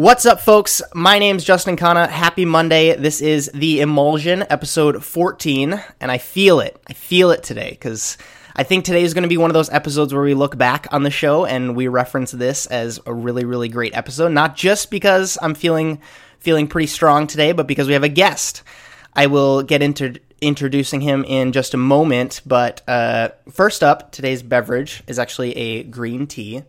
What's up, folks? My name's Justin Khanna. Happy Monday. This is The Emulsion, episode 14, and I feel it. I feel it today because I think today is going to be one of those episodes where we look back on the show and we reference this as a really, really great episode. Not just because I'm feeling feeling pretty strong today, but because we have a guest. I will get into introducing him in just a moment, but uh, first up, today's beverage is actually a green tea.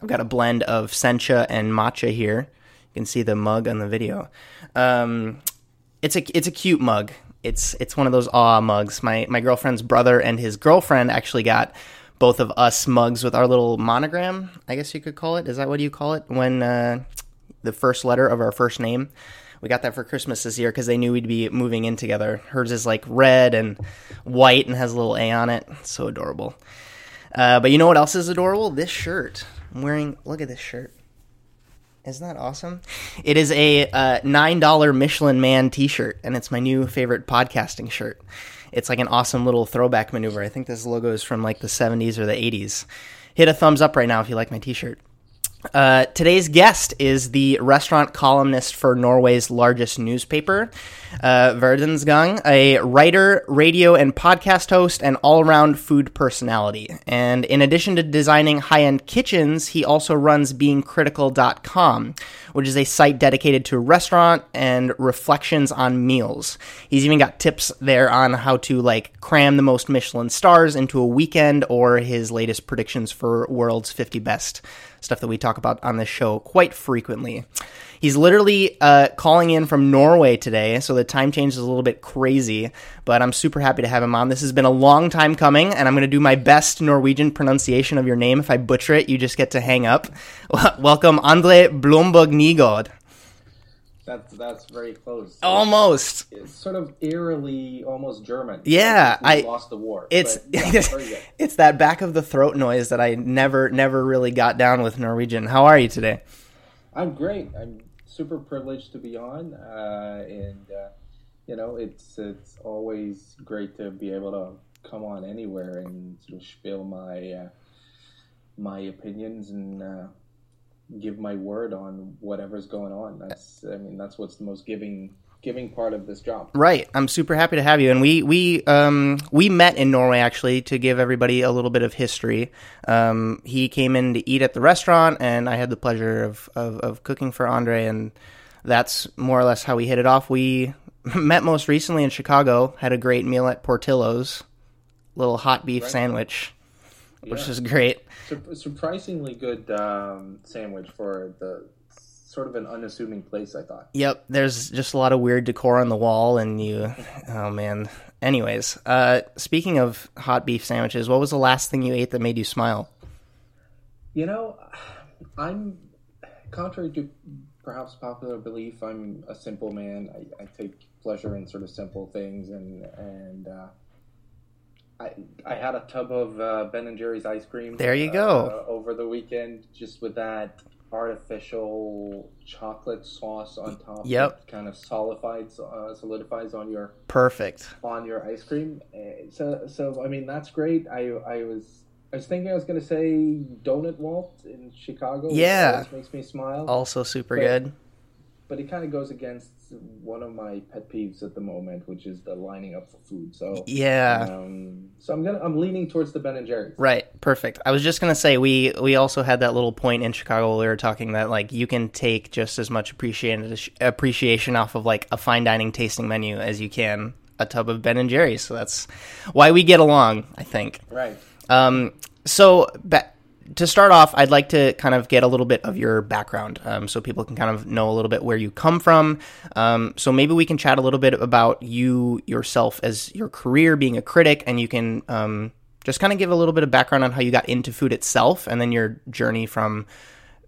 I've got a blend of sencha and matcha here. You can see the mug on the video. Um, it's a it's a cute mug. It's it's one of those awe mugs. My my girlfriend's brother and his girlfriend actually got both of us mugs with our little monogram. I guess you could call it. Is that what you call it when uh, the first letter of our first name? We got that for Christmas this year because they knew we'd be moving in together. Hers is like red and white and has a little A on it. So adorable. Uh, but you know what else is adorable? This shirt. I'm wearing. Look at this shirt. Isn't that awesome? It is a uh, $9 Michelin Man t shirt, and it's my new favorite podcasting shirt. It's like an awesome little throwback maneuver. I think this logo is from like the 70s or the 80s. Hit a thumbs up right now if you like my t shirt. Uh, today's guest is the restaurant columnist for Norway's largest newspaper, uh, Verdensgang, a writer, radio, and podcast host, and all around food personality. And in addition to designing high end kitchens, he also runs beingcritical.com, which is a site dedicated to restaurant and reflections on meals. He's even got tips there on how to like cram the most Michelin stars into a weekend or his latest predictions for world's 50 best stuff that we talk about on this show quite frequently. He's literally uh, calling in from Norway today, so the time change is a little bit crazy, but I'm super happy to have him on. This has been a long time coming, and I'm going to do my best Norwegian pronunciation of your name. If I butcher it, you just get to hang up. Welcome, Andre Blomberg Nygård. That's that's very close. Almost. It's sort of eerily almost German. Yeah, Like I lost the war. It's yeah, it's that back of the throat noise that I never never really got down with Norwegian. How are you today? I'm great. I'm super privileged to be on, uh, and uh, you know, it's it's always great to be able to come on anywhere and sort of spill my uh, my opinions and uh, give my word on whatever's going on. That's I mean, that's what's the most giving giving part of this job. Right. I'm super happy to have you. And we we um we met in Norway actually to give everybody a little bit of history. Um, he came in to eat at the restaurant, and I had the pleasure of of, of cooking for Andre, and that's more or less how we hit it off. We met most recently in Chicago, had a great meal at Portillo's, little hot beef Right. sandwich, which Yeah. is great. Sur- surprisingly good um, sandwich for the sort of an unassuming place. I thought. Yep, there's just a lot of weird decor on the wall, and you, oh man. Anyways, uh, speaking of hot beef sandwiches, what was the last thing you ate that made you smile? You know, I'm contrary to perhaps popular belief. I'm a simple man. I, I take pleasure in sort of simple things, and and uh, I I had a tub of uh, Ben and Jerry's ice cream. There you go. uh, over the weekend, just with that artificial chocolate sauce on top. Yep. kind of solidifies uh, solidifies on your Perfect. on your ice cream. Uh, So, so I mean, that's great. I, I was, I was thinking I was going to say Donut Vault in Chicago. Yeah. makes me smile. Also super But- good. But it kind of goes against one of my pet peeves at the moment, which is the lining up for food. So, Yeah. um, so I'm gonna, I'm leaning towards the Ben and Jerry's. Right, perfect. I was just gonna say we we also had that little point in Chicago where we were talking that like you can take just as much appreciation appreciation off of like a fine dining tasting menu as you can a tub of Ben and Jerry's. So that's why we get along, I think. Right. Um, so ba- to start off, I'd like to kind of get a little bit of your background, um, so people can kind of know a little bit where you come from. Um, so maybe we can chat a little bit about you yourself as your career being a critic, and you can um, just kind of give a little bit of background on how you got into food itself, and then your journey from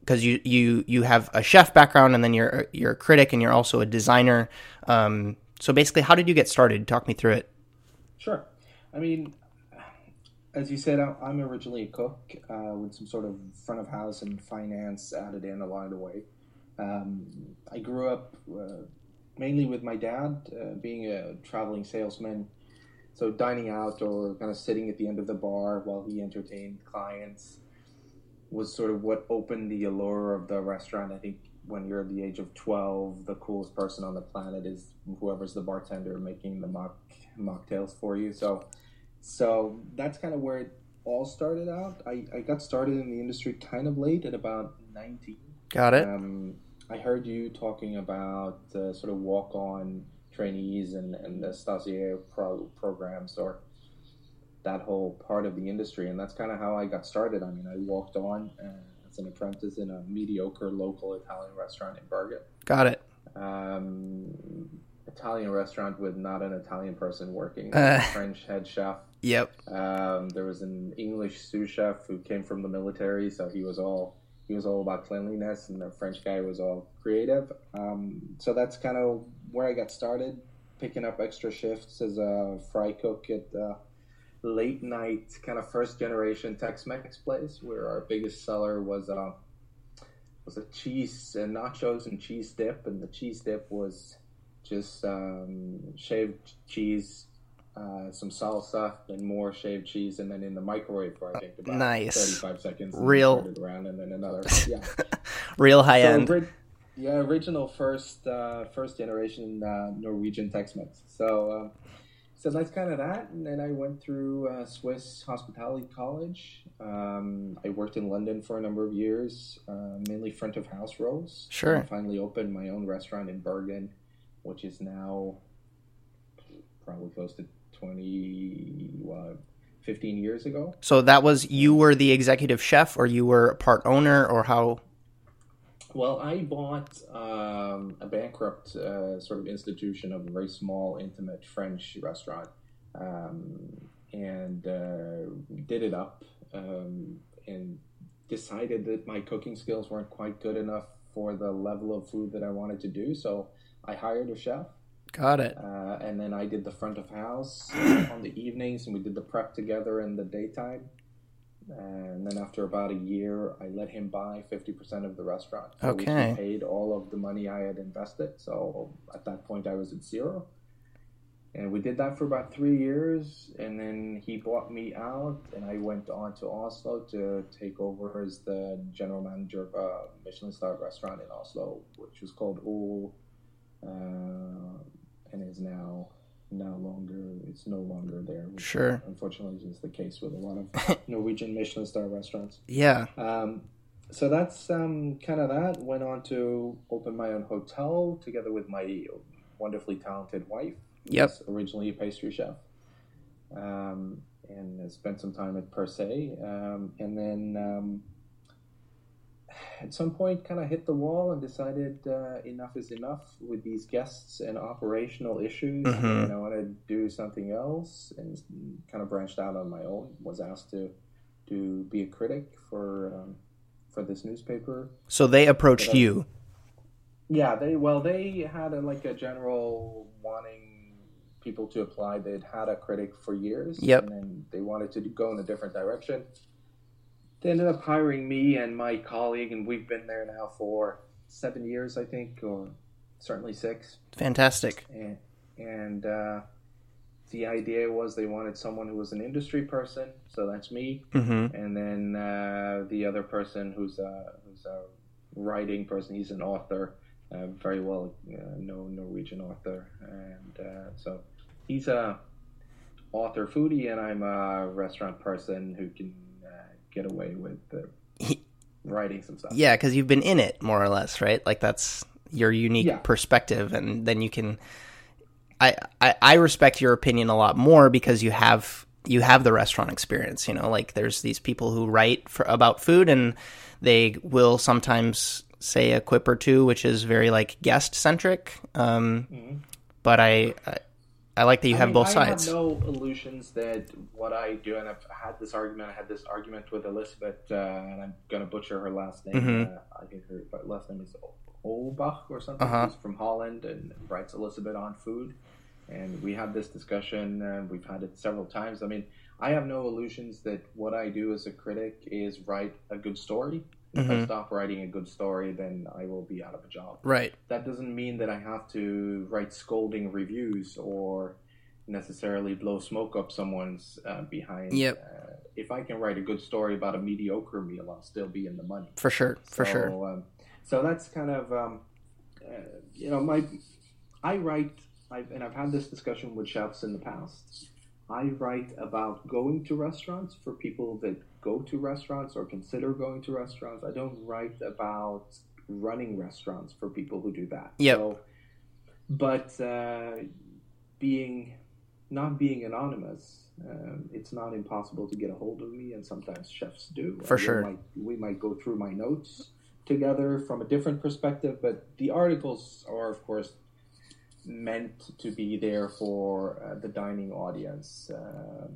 because you you you have a chef background, and then you're you're a critic, and you're also a designer. Um, so basically, how did you get started? Talk me through it. Sure. I mean, as you said, I'm originally a cook uh, with some sort of front of house and finance added in along the way. Um, I grew up uh, mainly with my dad uh, being a traveling salesman. So dining out or kind of sitting at the end of the bar while he entertained clients was sort of what opened the allure of the restaurant. I think when you're the age of 12, the coolest person on the planet is whoever's the bartender making the mock mocktails for you. So, so that's kind of where it all started out. I, I got started in the industry kind of late at about 19. Got it. Um, I heard you talking about uh, sort of walk on trainees and, and the stagiaire pro- programs or that whole part of the industry. And that's kind of how I got started. I mean, I walked on uh, as an apprentice in a mediocre local Italian restaurant in Bergen. Got it. Um, Italian restaurant with not an Italian person working, Uh. French head chef. Yep. Um, there was an English sous chef who came from the military, so he was all he was all about cleanliness, and the French guy was all creative. Um, so that's kind of where I got started, picking up extra shifts as a fry cook at the late night kind of first generation Tex-Mex place, where our biggest seller was uh, was a cheese and nachos and cheese dip, and the cheese dip was just um, shaved cheese, uh, some salsa, and more shaved cheese, and then in the microwave for I think about Nice. thirty-five seconds. and Real- around, and then another. Yeah, Real high So, end. ori- yeah, original first uh, first generation uh, Norwegian Tex-Mex. So uh, so that's kind of that, and then I went through uh, Swiss Hospitality College. Um, I worked in London for a number of years, uh, mainly front of house roles. Sure. I finally opened my own restaurant in Bergen, which is now probably close to 20, what, 15 years ago. So that was you were the executive chef, or you were a part owner, or how? Well, I bought um, a bankrupt uh, sort of institution of a very small, intimate French restaurant, um, and uh, did it up, um, and decided that my cooking skills weren't quite good enough for the level of food that I wanted to do. So I hired a chef, Got it. uh, and then I did the front of house on the evenings, and we did the prep together in the daytime. And then after about a year, I let him buy fifty percent of the restaurant. which Okay. paid all of the money I had invested. So at that point, I was at zero. And we did that for about three years, and then he bought me out, and I went on to Oslo to take over as the general manager of a Michelin star restaurant in Oslo, which was called Ol, uh, and is now no longer it's no longer there. Sure. Unfortunately, is the case with a lot of Norwegian Michelin star restaurants. Yeah. Um, so that's um, kind of that. Went on to open my own hotel together with my wonderfully talented wife. Yes. Originally a pastry chef. Um, and spent some time at Per Se. Um, and then um, at some point kind of hit the wall and decided uh, enough is enough with these guests and operational issues. Mhm. And I want to do something else and kind of branched out on my own. Was asked to to be a critic for um, for this newspaper. So they approached uh, you. Yeah, they well they had a, like a general wanting people to apply. They'd had a critic for years, Yep. and then they wanted to go in a different direction. They ended up hiring me and my colleague, and we've been there now for seven years, I think, or certainly six. Fantastic. And, and uh, the idea was they wanted someone who was an industry person, so that's me Mm-hmm. and then uh, the other person who's a who's a writing person. He's an author, uh, very well uh, known Norwegian author, and uh, so he's a author foodie, and I'm a restaurant person who can get away with uh, writing some stuff. Yeah, because you've been in it more or less, right? Like that's your unique Yeah. perspective, and then you can. I, I I respect your opinion a lot more because you have you have the restaurant experience. You know, like there's these people who write for about food, and they will sometimes say a quip or two, which is very like guest centric. Um, Mhm. But I, I I like that you I have mean, both I sides. I have no illusions that what I do, and I've had this argument. I had this argument with Elizabeth, uh, and I'm going to butcher her last name. Mhm. Uh, I think her last name is Olbach or something. Uh-huh. She's from Holland and writes Elizabeth on food. And we had this discussion, and we've had it several times. I mean, I have no illusions that what I do as a critic is write a good story. If I Mhm. stop writing a good story, then I will be out of a job Right. that doesn't mean that I have to write scolding reviews or necessarily blow smoke up someone's uh, behind. Yep. Uh, if I can write a good story about a mediocre meal, I'll still be in the money. For sure. For So, sure. Um, so that's kind of um, uh, you know my I write I've, and I've had this discussion with chefs in the past. I write about going to restaurants for people that go to restaurants or consider going to restaurants. I don't write about running restaurants for people who do that. Yep. So, but uh, being not being anonymous, um, it's not impossible to get a hold of me, and sometimes chefs do. For sure. might- we might go through my notes together from a different perspective, but the articles are, of course, meant to be there for uh, the dining audience. Uh,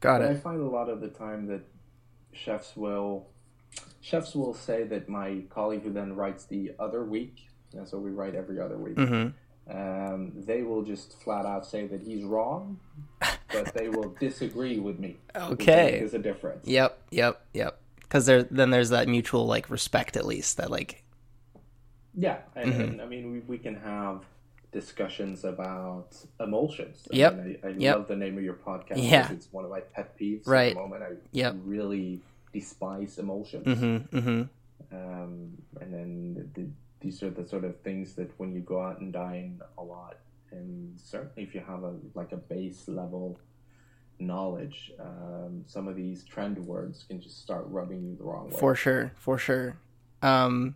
Got it. I find a lot of the time that chefs will chefs will say that my colleague who then writes the other week, and so we write every other week. hmm Um, they will just flat out say that he's wrong, but they will disagree with me. Okay. there's a difference. Yep. Yep. Yep. Because there, then there's that mutual like respect at least that like Yeah, and, Mm-hmm. and I mean we, we can have discussions about emulsions. I Yep. mean, I, I Yep. love the name of your podcast. Yeah. It's one of my pet peeves Right. at the moment. I Yep. really despise emulsions. mm-hmm, mm-hmm. Um, and then the, the, these are the sort of things that when you go out and dine a lot, and certainly if you have a like a base level knowledge, um, some of these trend words can just start rubbing you the wrong way. for sure for sure um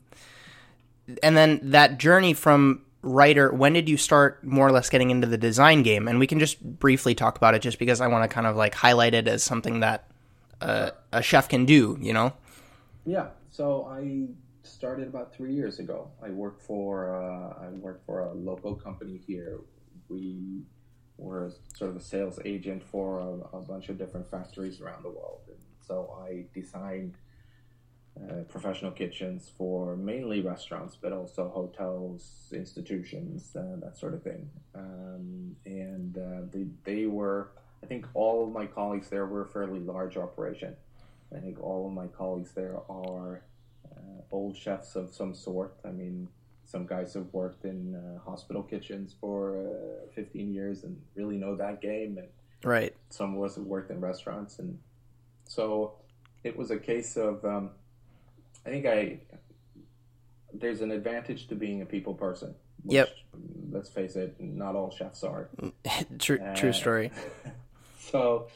and then that journey from writer when did you start more or less getting into the design game and we can just briefly talk about it just because i want to kind of like highlight it as something that uh, a chef can do you know Yeah. So I started about three years ago. I work for uh, I work for a local company here. We were sort of a sales agent for a, a bunch of different factories around the world, and so I designed uh, professional kitchens for mainly restaurants, but also hotels, institutions, uh, that sort of thing. Um, and uh, they they were. I think all of my colleagues there were a fairly large operation. I think all of my colleagues there are uh, old chefs of some sort. I mean, some guys have worked in uh, hospital kitchens for uh, 15 years and really know that game, and right some of us have worked in restaurants, and so it was a case of. Um, I think I there's an advantage to being a people person. Which, Yep. Let's face it, not all chefs are. true true Uh, story So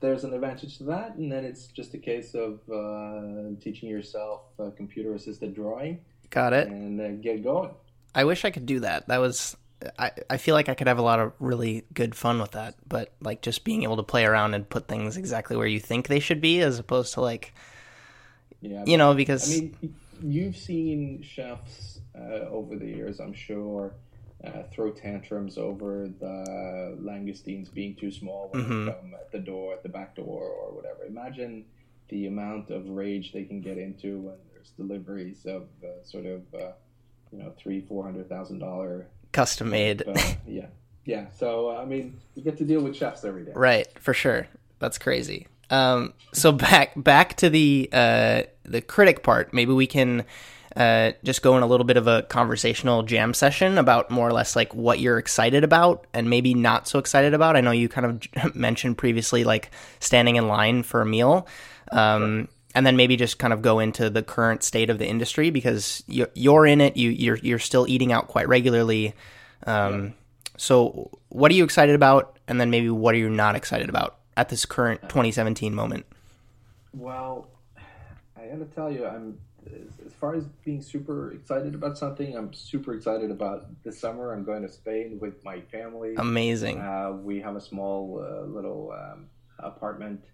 there's an advantage to that, and then it's just a case of uh, teaching yourself uh, computer assisted drawing got it and uh, get going. i wish i could do that that was I, I feel like I could have a lot of really good fun with that, but like just being able to play around and put things exactly where you think they should be, as opposed to like Yeah, you know because I mean, you've seen chefs uh, over the years, I'm sure, uh, throw tantrums over the langoustines being too small when Mhm. they come at the door, at the back door, or whatever. Imagine the amount of rage they can get into when there's deliveries of uh, sort of, uh, you know, three, four hundred thousand dollar. custom made. Uh, yeah, yeah. So uh, I mean, you get to deal with chefs every day. Right, for sure. That's crazy. Um, so back back to the uh, the critic part. Maybe we can uh, just go in a little bit of a conversational jam session about more or less like what you're excited about and maybe not so excited about. I know you kind of mentioned previously like standing in line for a meal. Um, And then maybe just kind of go into the current state of the industry because you're, you're in it. You, you're you're still eating out quite regularly. Um, So, what are you excited about, and then maybe what are you not excited about at this current 2017 moment? Well, I gotta tell you, I'm as, as far as being super excited about something. I'm super excited about this summer. I'm going to Spain with my family. Amazing. Uh, we have a small uh, little um, apartment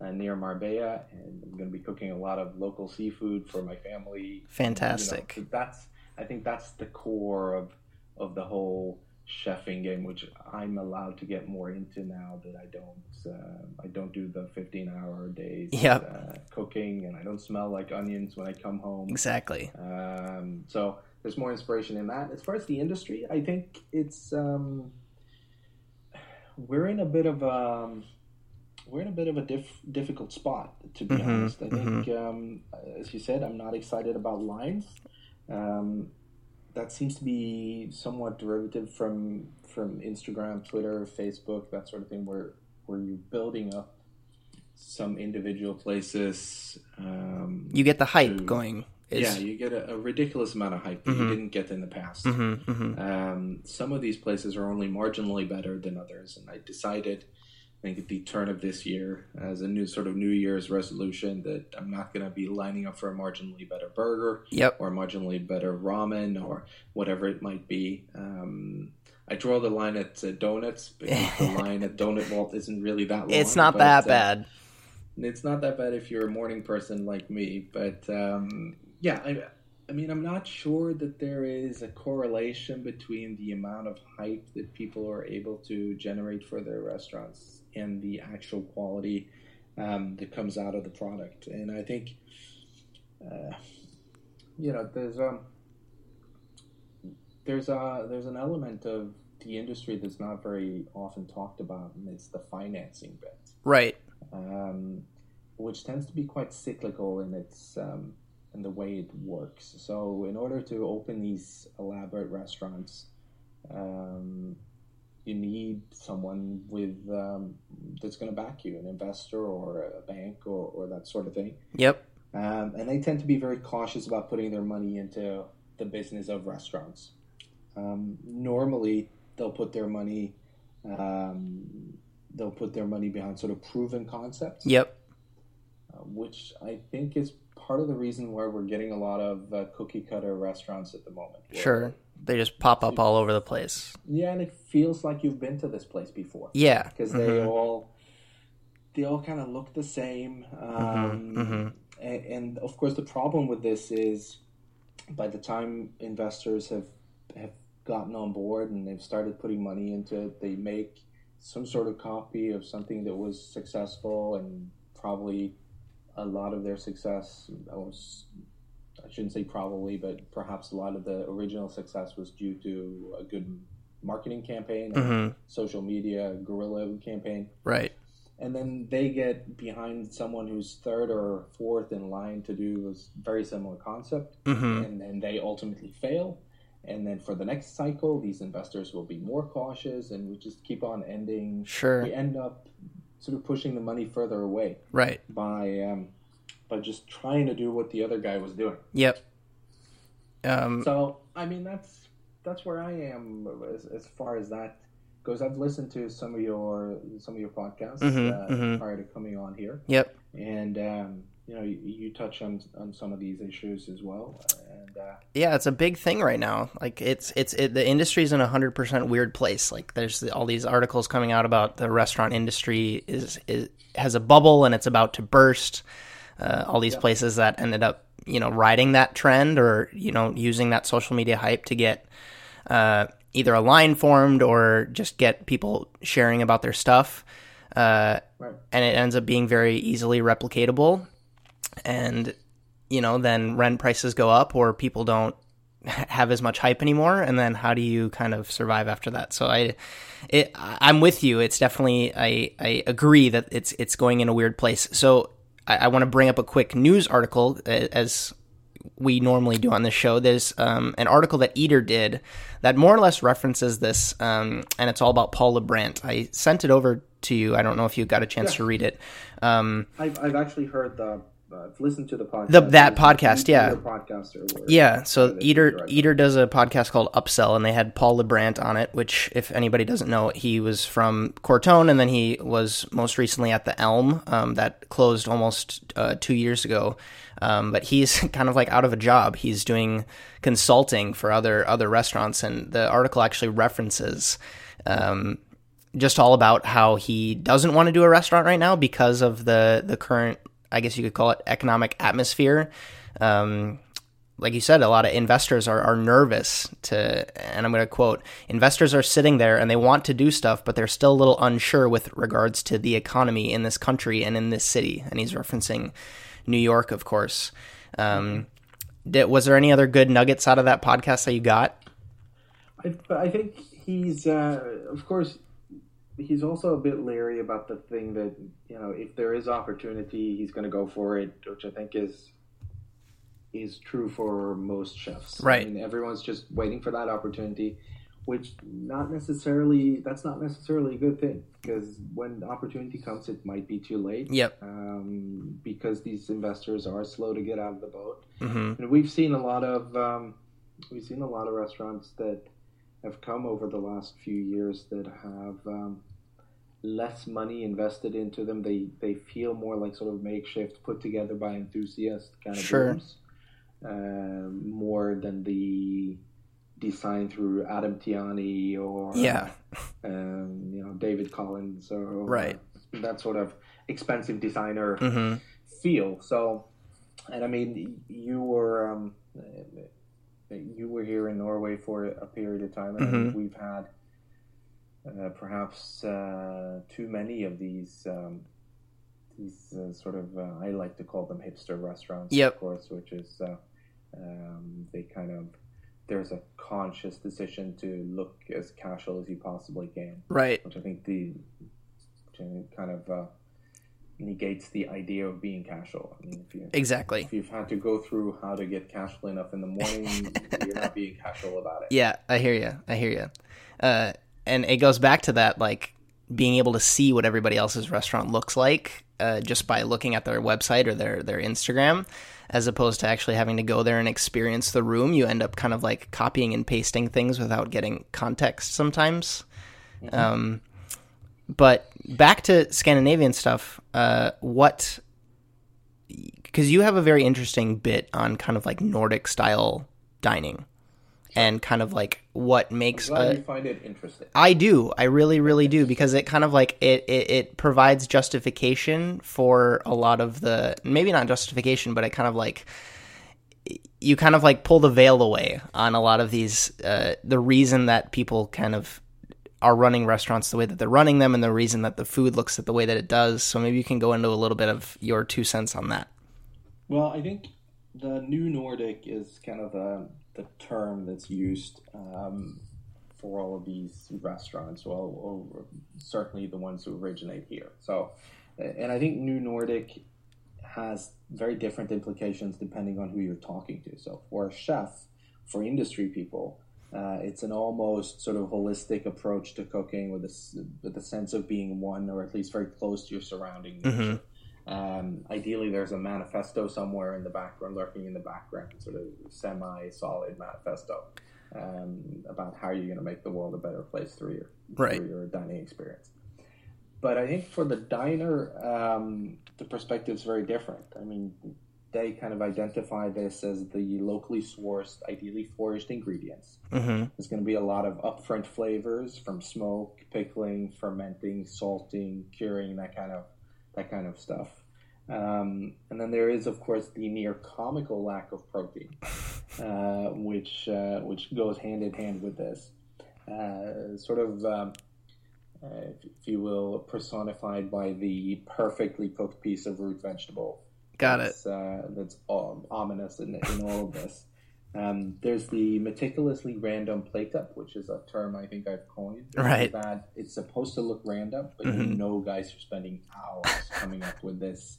uh, near Marbella, and I'm going to be cooking a lot of local seafood for my family. Fantastic. You know, that's I think that's the core of of the whole chefing game, which I'm allowed to get more into now that I don't uh, I don't do the 15 hour days Yep. uh, cooking, and I don't smell like onions when I come home. Exactly. Um, so there's more inspiration in that. As far as the industry, I think it's um, we're in a bit of a we're in a bit of a diff- difficult spot to be Mhm, honest. I think, um, as you said, I'm not excited about lines. Um, that seems to be somewhat derivative from from Instagram, Twitter, Facebook, that sort of thing, where where you're building up some individual places. Um, You get the hype to- going Is, yeah, you get a, a ridiculous amount of hype that Mhm. you didn't get in the past. Mhm, mhm. Um, some of these places are only marginally better than others, and I decided, I think at the turn of this year, as a new sort of New Year's resolution, that I'm not going to be lining up for a marginally better burger Yep. or marginally better ramen or whatever it might be. Um, I draw the line at uh, donuts because the line at Donut Vault isn't really that long. It's not that uh, bad. it's not that bad if you're a morning person like me, but um, yeah, I, I mean, I'm not sure that there is a correlation between the amount of hype that people are able to generate for their restaurants and the actual quality um, that comes out of the product. And I think, uh, you know, there's um, there's a there's an element of the industry that's not very often talked about, and it's the financing bit Right. um, which tends to be quite cyclical in its um, in the way it works. So, in order to open these elaborate restaurants, um, you need someone with um, that's going to back you, an investor or a bank or, or that sort of thing. Yep. Um, and they tend to be very cautious about putting their money into the business of restaurants. Um, normally, they'll put their money um, they'll put their money behind sort of proven concepts, Yep. uh, which I think is part of the reason why we're getting a lot of uh, cookie cutter restaurants at the moment. Sure. They just pop up all over the place. Yeah, and it feels like you've been to this place before Yeah. because they all they all kind of look the same. Um, mhm. And, and of course, the problem with this is by the time investors have have gotten on board and they've started putting money into it, they make some sort of copy of something that was successful and probably a lot of their success was I shouldn't say probably, but perhaps a lot of the original success was due to a good marketing campaign, a Mhm. social media guerrilla campaign Right. and then they get behind someone who's third or fourth in line to do a very similar concept, Mhm. and then they ultimately fail. And then for the next cycle, these investors will be more cautious, and we just keep on ending. Sure. We end up sort of pushing the money further away Right. by um, by just trying to do what the other guy was doing. Yep. Um, So I mean, that's that's where I am as, as far as that goes. I've listened to some of your some of your podcasts Mhm, uh, mhm. prior to coming on here. yep. and um, you know you, you touch on on some of these issues as well and uh, Yeah, it's a big thing right now. Like it's it's it, the industry's in a hundred percent weird place. Like there's all these articles coming out about the restaurant industry is, is has a bubble and it's about to burst. Uh, all these places that ended up you know riding that trend or you know using that social media hype to get uh, either a line formed or just get people sharing about their stuff. Uh, right. and it ends up being very easily replicatable. And you know then rent prices go up or people don't have as much hype anymore. And then how do you kind of survive after that? So i it, i'm with you. It's definitely i i agree that it's it's going in a weird place. So i, I want to bring up a quick news article as we normally do on this show. There's um, an article that Eater did that more or less references this, um, and it's all about Paul Liebrandt. I sent it over to you. I don't know if you got a chance to read it. Um, I've, I've actually heard the uh, I've listened to the podcast The- that podcast, yeah. Eater podcaster where- yeah, so Eater. Eater does a podcast called Upsell, and they had Paul Liebrandt on it. Which, if anybody doesn't know, he was from Corton, and then he was most recently at the Elm um, that closed almost uh, two years ago. Um, but he's kind of like out of a job. He's doing consulting for other other restaurants, and the article actually references. Um, just all about how he doesn't want to do a restaurant right now because of the the current, I guess you could call it economic atmosphere. Um, like you said, a lot of investors are, are nervous to, and I'm going to quote, investors are sitting there and they want to do stuff, but they're still a little unsure with regards to the economy in this country and in this city. And he's referencing New York, of course. Um, did, was there any other good nuggets out of that podcast that you got? I, I think he's uh, of course he's also a bit leery about the thing that you know if there is opportunity he's going to go for it which I think is is true for most chefs Right. I mean everyone's just waiting for that opportunity which not necessarily that's not necessarily a good thing because when opportunity comes, it might be too late. Yep. Um, because these investors are slow to get out of the boat, Mm-hmm. and we've seen a lot of um, we've seen a lot of restaurants that have come over the last few years that have um, less money invested into them. They they feel more like sort of makeshift, put together by enthusiasts kind of Sure. um, more than the design through Adam Tihany or Yeah. um, you know David Collins or Right. that sort of expensive designer Mm-hmm. feel. So, and I mean, you were um, you were here in Norway for a period of time, and Mhm. we've had uh, perhaps uh, too many of these um, these uh, sort of uh, I like to call them hipster restaurants, Yep. of course, which is uh, um, they kind of there's a conscious decision to look as casual as you possibly can Right. which I think the which I think kind of uh, negates the idea of being casual. I mean, if you Exactly. if you've had to go through how to get casual enough in the morning, you're not being casual about it. Yeah, I hear you. I hear you. Uh, and it goes back to that, like being able to see what everybody else's restaurant looks like uh, just by looking at their website or their their Instagram, as opposed to actually having to go there and experience the room. You end up kind of like copying and pasting things without getting context sometimes. Um, but back to Scandinavian stuff. Uh, what? Because you have a very interesting bit on kind of like Nordic style dining, and kind of like what makes a, you find it interesting. I do. I really, really do because it kind of like it, it, it provides justification for a lot of the maybe not justification, but it kind of like you kind of like pull the veil away on a lot of these uh, the reason that people kind of are running restaurants the way that they're running them and the reason that the food looks at the way that it does. So maybe you can go into a little bit of your two cents on that. Well, I think the new Nordic is kind of the the term that's used um, for all of these restaurants. Well, or certainly the ones who originate here. So, and I think new Nordic has very different implications depending on who you're talking to. So, for a chef, for industry people, uh, it's an almost sort of holistic approach to cooking with a, with a sense of being one or at least very close to your surrounding nature. Um, ideally, there's a manifesto somewhere in the background, lurking in the background, sort of semi-solid manifesto um, about how you're going to make the world a better place through your Right. through your dining experience. But I think for the diner, um, the perspective is very different. I mean, they kind of identify this as the locally sourced, ideally foraged ingredients. Mm-hmm. There's going to be a lot of upfront flavors from smoke, pickling, fermenting, salting, curing, that kind of that kind of stuff. Um, and then there is, of course, the near comical lack of protein, uh, which uh, which goes hand in hand with this. Uh, sort of, um, uh, if, if you will, personified by the perfectly cooked piece of root vegetable Got it. that's, uh, that's um, ominous in, in all of this. Um, there's the meticulously random plate up, which is a term I think I've coined. Right. That it's supposed to look random, but you Mhm. know guys are spending hours coming up with this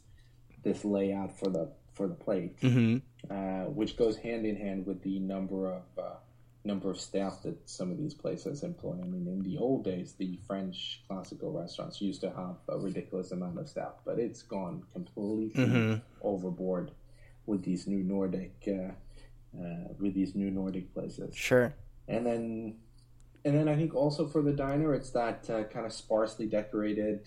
this layout for the for the plate, Mm-hmm. uh, which goes hand in hand with the number of uh, number of staff that some of these places employ. I mean, in the old days, the French classical restaurants used to have a ridiculous amount of staff, but it's gone completely Mhm. overboard with these new Nordic uh, uh, with these new Nordic places. Sure. And then and then I think also for the diner, it's that uh, kind of sparsely decorated.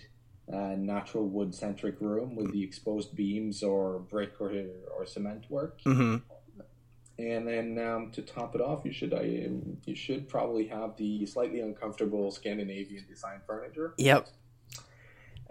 Uh, natural wood centric room with the exposed beams or brick or, or cement work, Mm-hmm. and then um, to top it off, you should I, um, you should probably have the slightly uncomfortable Scandinavian design furniture. Yep.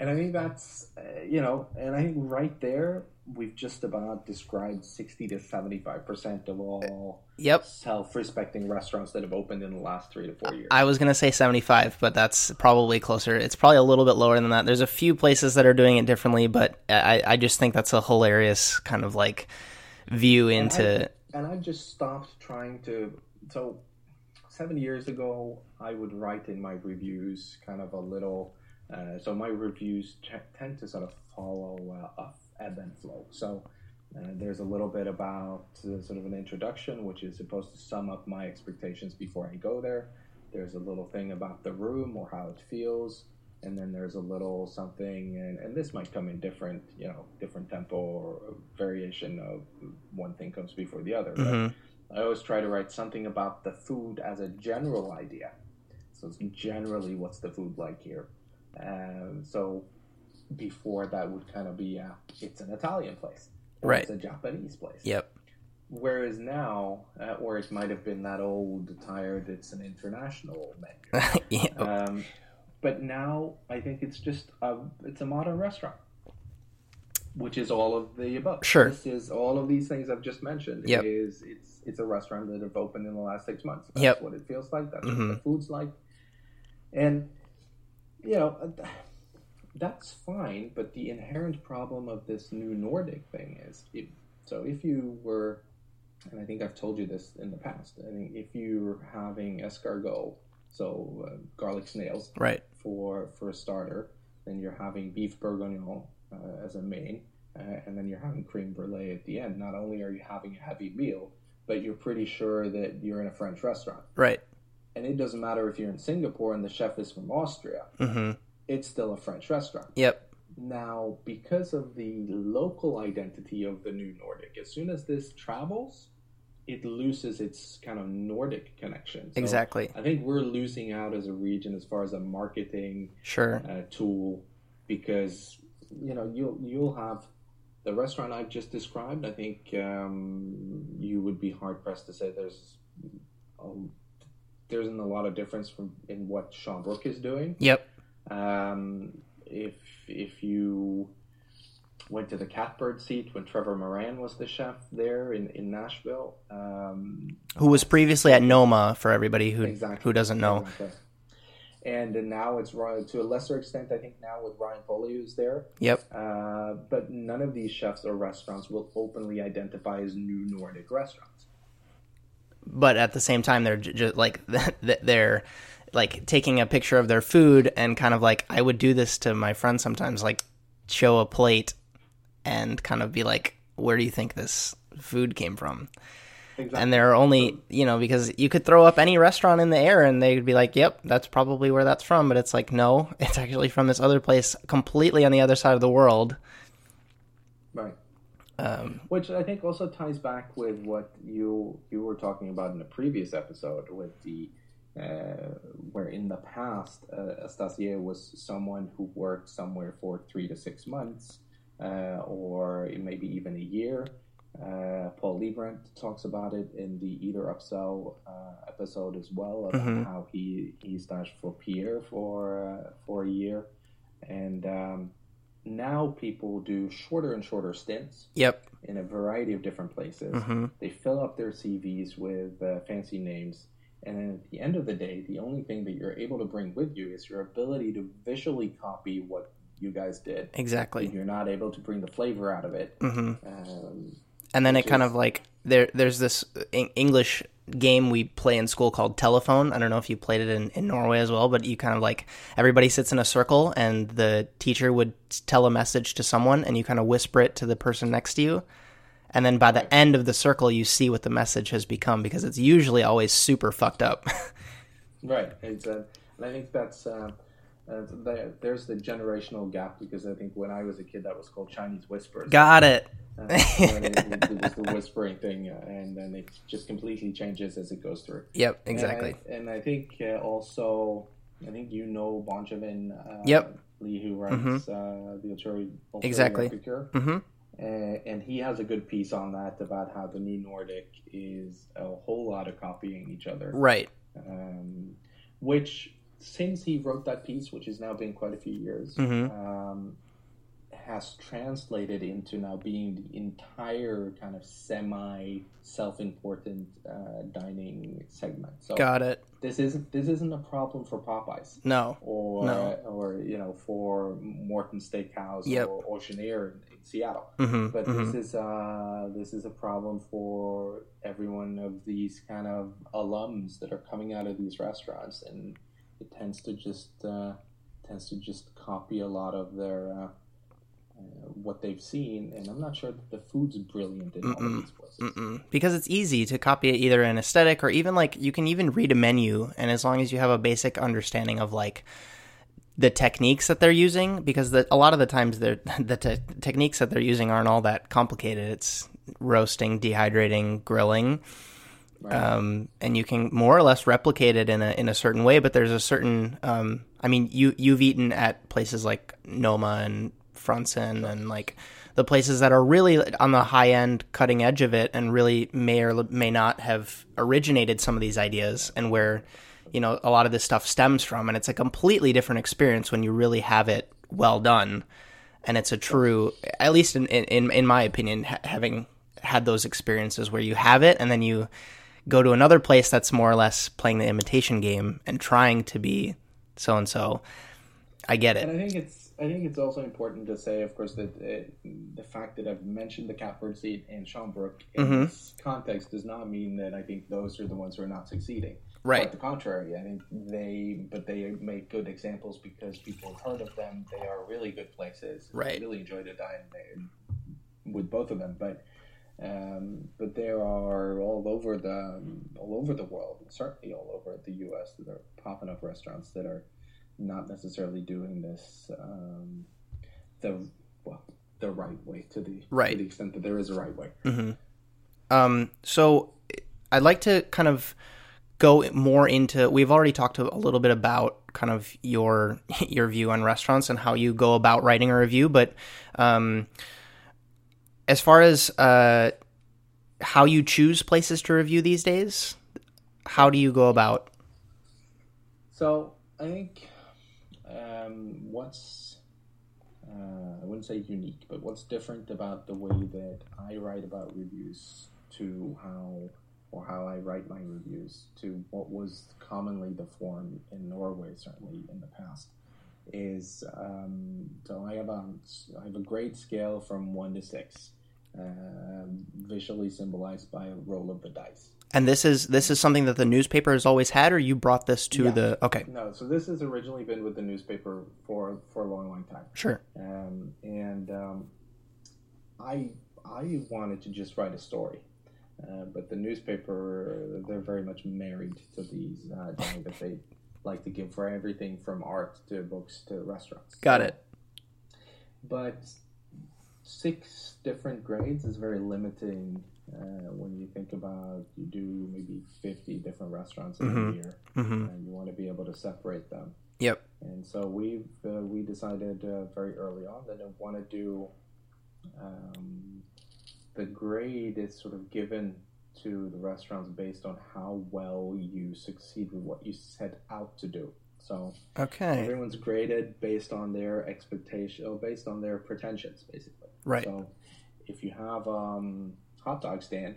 And I think that's uh, you know, and I think right there we've just about described sixty to seventy five percent of all Yep. self respecting restaurants that have opened in the last three to four years. I was gonna say seventy-five, but that's probably closer. It's probably a little bit lower than that. There's a few places that are doing it differently, but I, I just think that's a hilarious kind of like view into. and I've just stopped trying to. So, seven years ago, I would write in my reviews kind of a little. Uh, so my reviews t- tend to sort of follow uh, a ebb and flow. So uh, there's a little bit about uh, sort of an introduction, which is supposed to sum up my expectations before I go there. there's a little thing about the room or how it feels, and then there's a little something, and, and this might come in different, you know, different tempo or variation of one thing comes before the other. Mm-hmm. But I always try to write something about the food as a general idea. So it's generally, what's the food like here? Um, so before that would kind of be, uh, it's an Italian place, Right. It's a Japanese place. Yep. Whereas now, uh, or it might have been that old, tired, it's an international menu. yeah. Um, but now I think it's just a, it's a modern restaurant, which is all of the above. Sure. This is all of these things I've just mentioned. Yep. Is it's it's a restaurant that have opened in the last six months. That's Yep. what it feels like. That's Mhm. what the food's like, and you know. uh, That's fine, but the inherent problem of this new Nordic thing is, if, so if you were, and I think I've told you this in the past, I think if you're having escargot, so uh, garlic snails, Right. for for a starter. Then you're having beef bourguignon uh, as a main, uh, and then you're having cream brulee at the end. Not only are you having a heavy meal, but you're pretty sure that you're in a French restaurant. Right. And it doesn't matter if you're in Singapore and the chef is from Austria; Mm-hmm. it's still a French restaurant. Yep. Now, because of the local identity of the new Nordic, as soon as this travels, it loses its kind of Nordic connection. So Exactly. I think we're losing out as a region as far as a marketing Sure. uh, tool because you know you'll you'll have the restaurant I've just described. I think um, you would be hard pressed to say there's um, there isn't a lot of difference from in what Sean Brock is doing. Yep. Um, if if you went to the catbird seat when Trevor Moran was the chef there in, in Nashville, um, Who was previously at Noma for everybody who Exactly. who doesn't know. Exactly. And then now it's to a lesser extent, I think now with Ryan Poli who's there. Yep. Uh, but none of these chefs or restaurants will openly identify as new Nordic restaurants. But at the same time, they're just like they're like taking a picture of their food and kind of like I would do this to my friends sometimes, like show a plate and kind of be like, "Where do you think this food came from?" Exactly. And there are only, you know, because you could throw up any restaurant in the air and they'd be like, yep, that's probably where that's from. But it's like, no, it's actually from this other place completely on the other side of the world. right. Um, Which I think also ties back with what you you were talking about in the previous episode with the uh, where in the past uh, Astasia was someone who worked somewhere for three to six months uh, or maybe even a year. Uh, Paul Liebrandt talks about it in the Eater Upsell uh, episode as well about Mhm. how he he stashed for Pierre for uh, for a year, and um, now people do shorter and shorter stints yep. in a variety of different places. hmm They fill up their CVs with uh, fancy names, and then at the end of the day, the only thing that you're able to bring with you is your ability to visually copy what you guys did. Exactly. You're not able to bring the flavor out of it. hmm Um, and then it kind is- of like there there's this english game we play in school called telephone i don't know if you played it in, in norway as well but you kind of like everybody sits in a circle and the teacher would tell a message to someone and you kind of whisper it to the person next to you and then by the end of the circle you see what the message has become because it's usually always super fucked up right. It's, uh, and I think that's. Uh, uh, there, there's the generational gap because I think when I was a kid, that was called Chinese whispers. got it Uh, it, it was the whispering thing, uh, and then it just completely changes as it goes through. yep exactly And I, and I think uh, also, I think you know Bonjwing uh, Yep. Lee, who writes uh, the Ulterior, Exactly. Epicure. hmm Uh, and he has a good piece on that about how the new Nordic is a whole lot of copying each other. right Um, which, since he wrote that piece, which has now been quite a few years, Mhm. um, has translated into now being the entire kind of semi self-important uh, dining segment. So got it this isn't this isn't a problem for Popeyes no or No. or you know for Morton Steakhouse Yep. or Oceaneer in, in Seattle. hmm But this is uh, this is a problem for every one of these kind of alums that are coming out of these restaurants, and it tends to just uh, tends to just copy a lot of their uh, uh, what they've seen, and I'm not sure that the food's brilliant in all these places. Mm, because it's easy to copy it either an aesthetic or even like you can even read a menu and as long as you have a basic understanding of like the techniques that they're using because the, a lot of the times they're, the te- techniques that they're using aren't all that complicated. It's roasting dehydrating grilling um, and you can more or less replicate it in a in a certain way but there's a certain um, I mean you you've eaten at places like Noma and Frantzén and like the places that are really on the high end cutting edge of it and really may or may not have originated some of these ideas and where you know a lot of this stuff stems from. And it's a completely different experience when you really have it well done. And it's a true at least in in, in my opinion ha- having had those experiences where you have it and then you go to another place that's more or less playing the imitation game and trying to be so and so i get it And I think it's I think it's also important to say, of course, that uh, the fact that I've mentioned the Catbird Seat and Schomburg in Mm-hmm. this context does not mean that I think those are the ones who are not succeeding. Right. Quite the contrary. I think they, but they make good examples because people have heard of them. They are really good places. Right. I really enjoyed a dine there with both of them, but. Um, but there are all over the all over the world, certainly all over the U.S. that are popping up restaurants that are not necessarily doing this um, the well the right way to the Right. to the extent that there is a right way. Um, so I'd like to kind of go more into. We've already talked a little bit about kind of your your view on restaurants and how you go about writing a review, but um, as far as uh, how you choose places to review these days, how do you go about? So I think um, what's uh, I wouldn't say unique, but what's different about the way that I write about reviews to how or how I write my reviews to what was commonly the form in Norway, certainly in the past, is um, so I have a I have a grade scale from one to six, uh, visually symbolized by a roll of the dice. And this is this is something that the newspaper has always had, or you brought this to Yeah. the okay, No, so this has originally been with the newspaper for for a long, long time. sure, um, and um, I I wanted to just write a story, uh, but the newspaper they're very much married to these uh, that they like to give for everything from art to books to restaurants. got it. But six different grades is very limiting. Uh, when you think about you do maybe 50 different restaurants in a year hmm and you want to be able to separate them Yep. and so we've uh, we decided uh, very early on that I want to do um, the grade is sort of given to the restaurants based on how well you succeed with what you set out to do. So Okay. everyone's graded based on their expectation, or based on their pretensions, basically. Right. So if you have um, hot dog stand,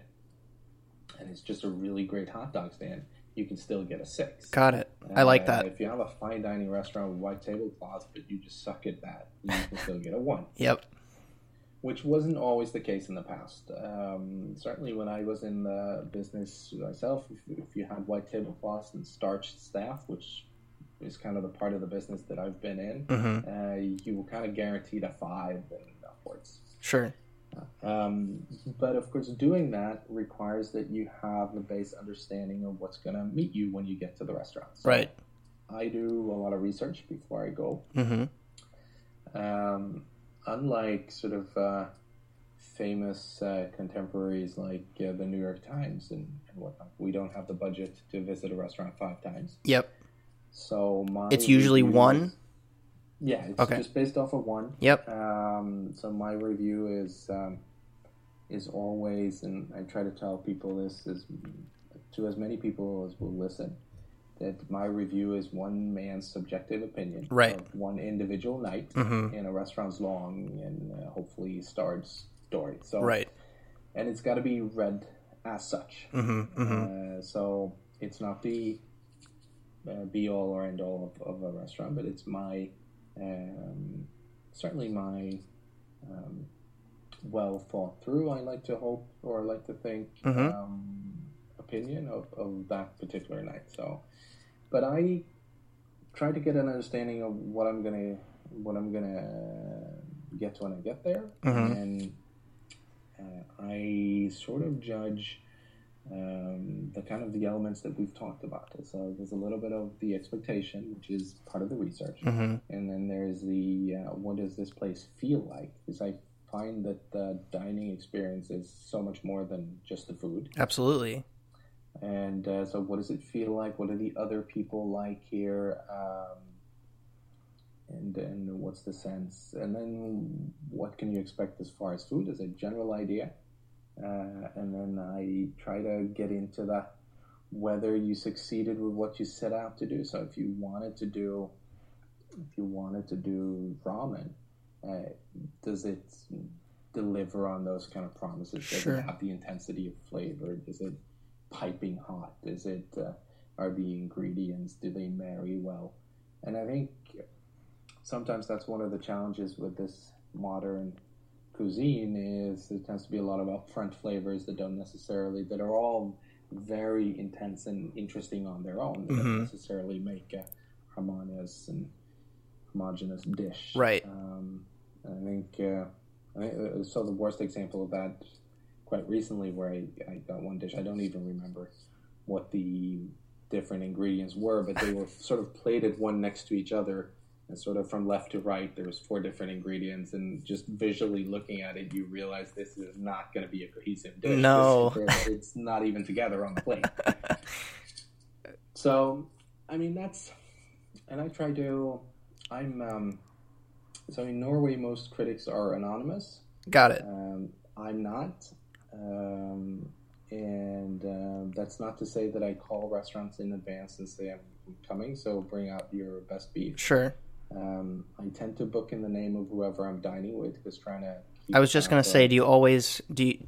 and it's just a really great hot dog stand, you can still get a six. Got it. I like Uh, that. If you have a fine dining restaurant with white tablecloths, but you just suck at that, you can still get a one, Yep. Which wasn't always the case in the past. Um, certainly, when I was in the business myself, if, if you had white tablecloths and starched staff, which is kind of the part of the business that I've been in, hmm uh, you were kind of guaranteed a five and upwards. Sure. Um, but of course, doing that requires that you have the base understanding of what's going to meet you when you get to the restaurant. So Right. I do a lot of research before I go. hmm Um, unlike sort of uh, famous uh, contemporaries like uh, the New York Times and, and whatnot, we don't have the budget to visit a restaurant five times. Yep. So my It's usually one? is- yeah, it's Okay. just based off of one. Yep. Um, so my review is um, is always, and I try to tell people this is to as many people as will listen, that my review is one man's subjective opinion Right. of one individual night Mhm. in a restaurant's long and uh, hopefully starred story. So Right. and it's got to be read as such. hmm hmm Uh, so it's not the uh, be all or end all of, of a restaurant, but it's my um, certainly my um, well thought through. I like to hope or I like to think Mhm. um, opinion of, of that particular night. So, but I try to get an understanding of what I'm gonna what I'm gonna get when I get there, Mhm. and uh, I sort of judge um, the kind of the elements that we've talked about. So there's a little bit of the expectation, which is part of the research, hmm and then there's the uh, what does this place feel like? Because I find that the dining experience is so much more than just the food. Absolutely. And uh, so, what does it feel like? What are the other people like here? Um, and then, what's the sense? And then, what can you expect as far as food? As a general idea. Uh, and then I try to get into the whether you succeeded with what you set out to do. So, if you wanted to do, if you wanted to do ramen, uh, does it deliver on those kind of promises? Does Sure. it have the intensity of flavor? Does it piping hot? Is it uh, are the ingredients do they marry well? And I think sometimes that's one of the challenges with this modern cuisine is there tends to be a lot of upfront flavors that don't necessarily that are all very intense and interesting on their own. They Mhm. don't necessarily make a harmonious and homogeneous dish. Right. Um, I think uh, I think, uh, so. The worst example of that quite recently, where I, I got one dish. I don't even remember what the different ingredients were, but they were sort of plated one next to each other, and sort of from left to right, there was four different ingredients, and just visually looking at it, you realize this is not going to be a cohesive dish. No. This- it's not even together on the plate. so, I mean, that's, and I try to, I'm, um, so in Norway, most critics are anonymous. Got it. Um, I'm not. Um, and um, that's not to say that I call restaurants in advance and say I'm coming, so bring out your best beef. Sure. Um, I tend to book in the name of whoever I'm dining with because trying to. I was just gonna of- say, do you always do you,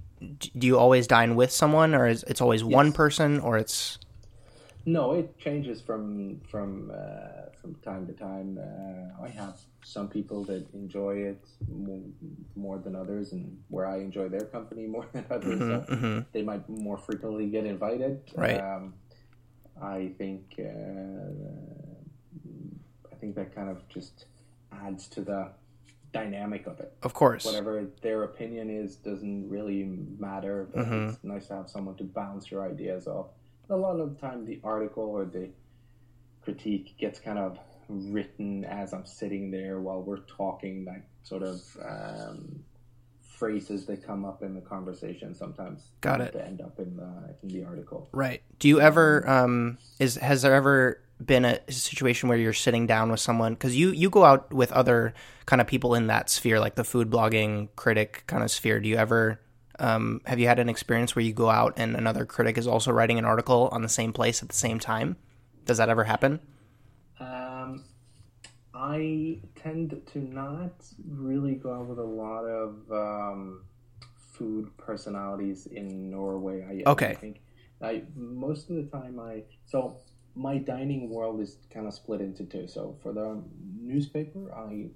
do you always dine with someone, or is it's always one person, or it's No, it changes from from uh, from time to time. Uh, I have some people that enjoy it more, more than others, and where I enjoy their company more than others. So hmm they might more frequently get invited. Right. Um, I think uh, I think that kind of just adds to the dynamic of it. of course. Whatever their opinion is doesn't really matter. But Mhm. It's nice to have someone to bounce your ideas off. A lot of the time, the article or the critique gets kind of written as I'm sitting there while we're talking, like sort of um, phrases that come up in the conversation sometimes Got it. to end up in the in the article. Right. Do you ever um is has there ever been a situation where you're sitting down with someone because you you go out with other kind of people in that sphere like the food blogging critic kind of sphere do you ever um, have you had an experience where you go out and another critic is also writing an article on the same place at the same time does that ever happen Um, I tend to not really go out with a lot of um, food personalities in Norway. I, Okay. I think I most of the time I so my dining world is kind of split into two. So for the newspaper, I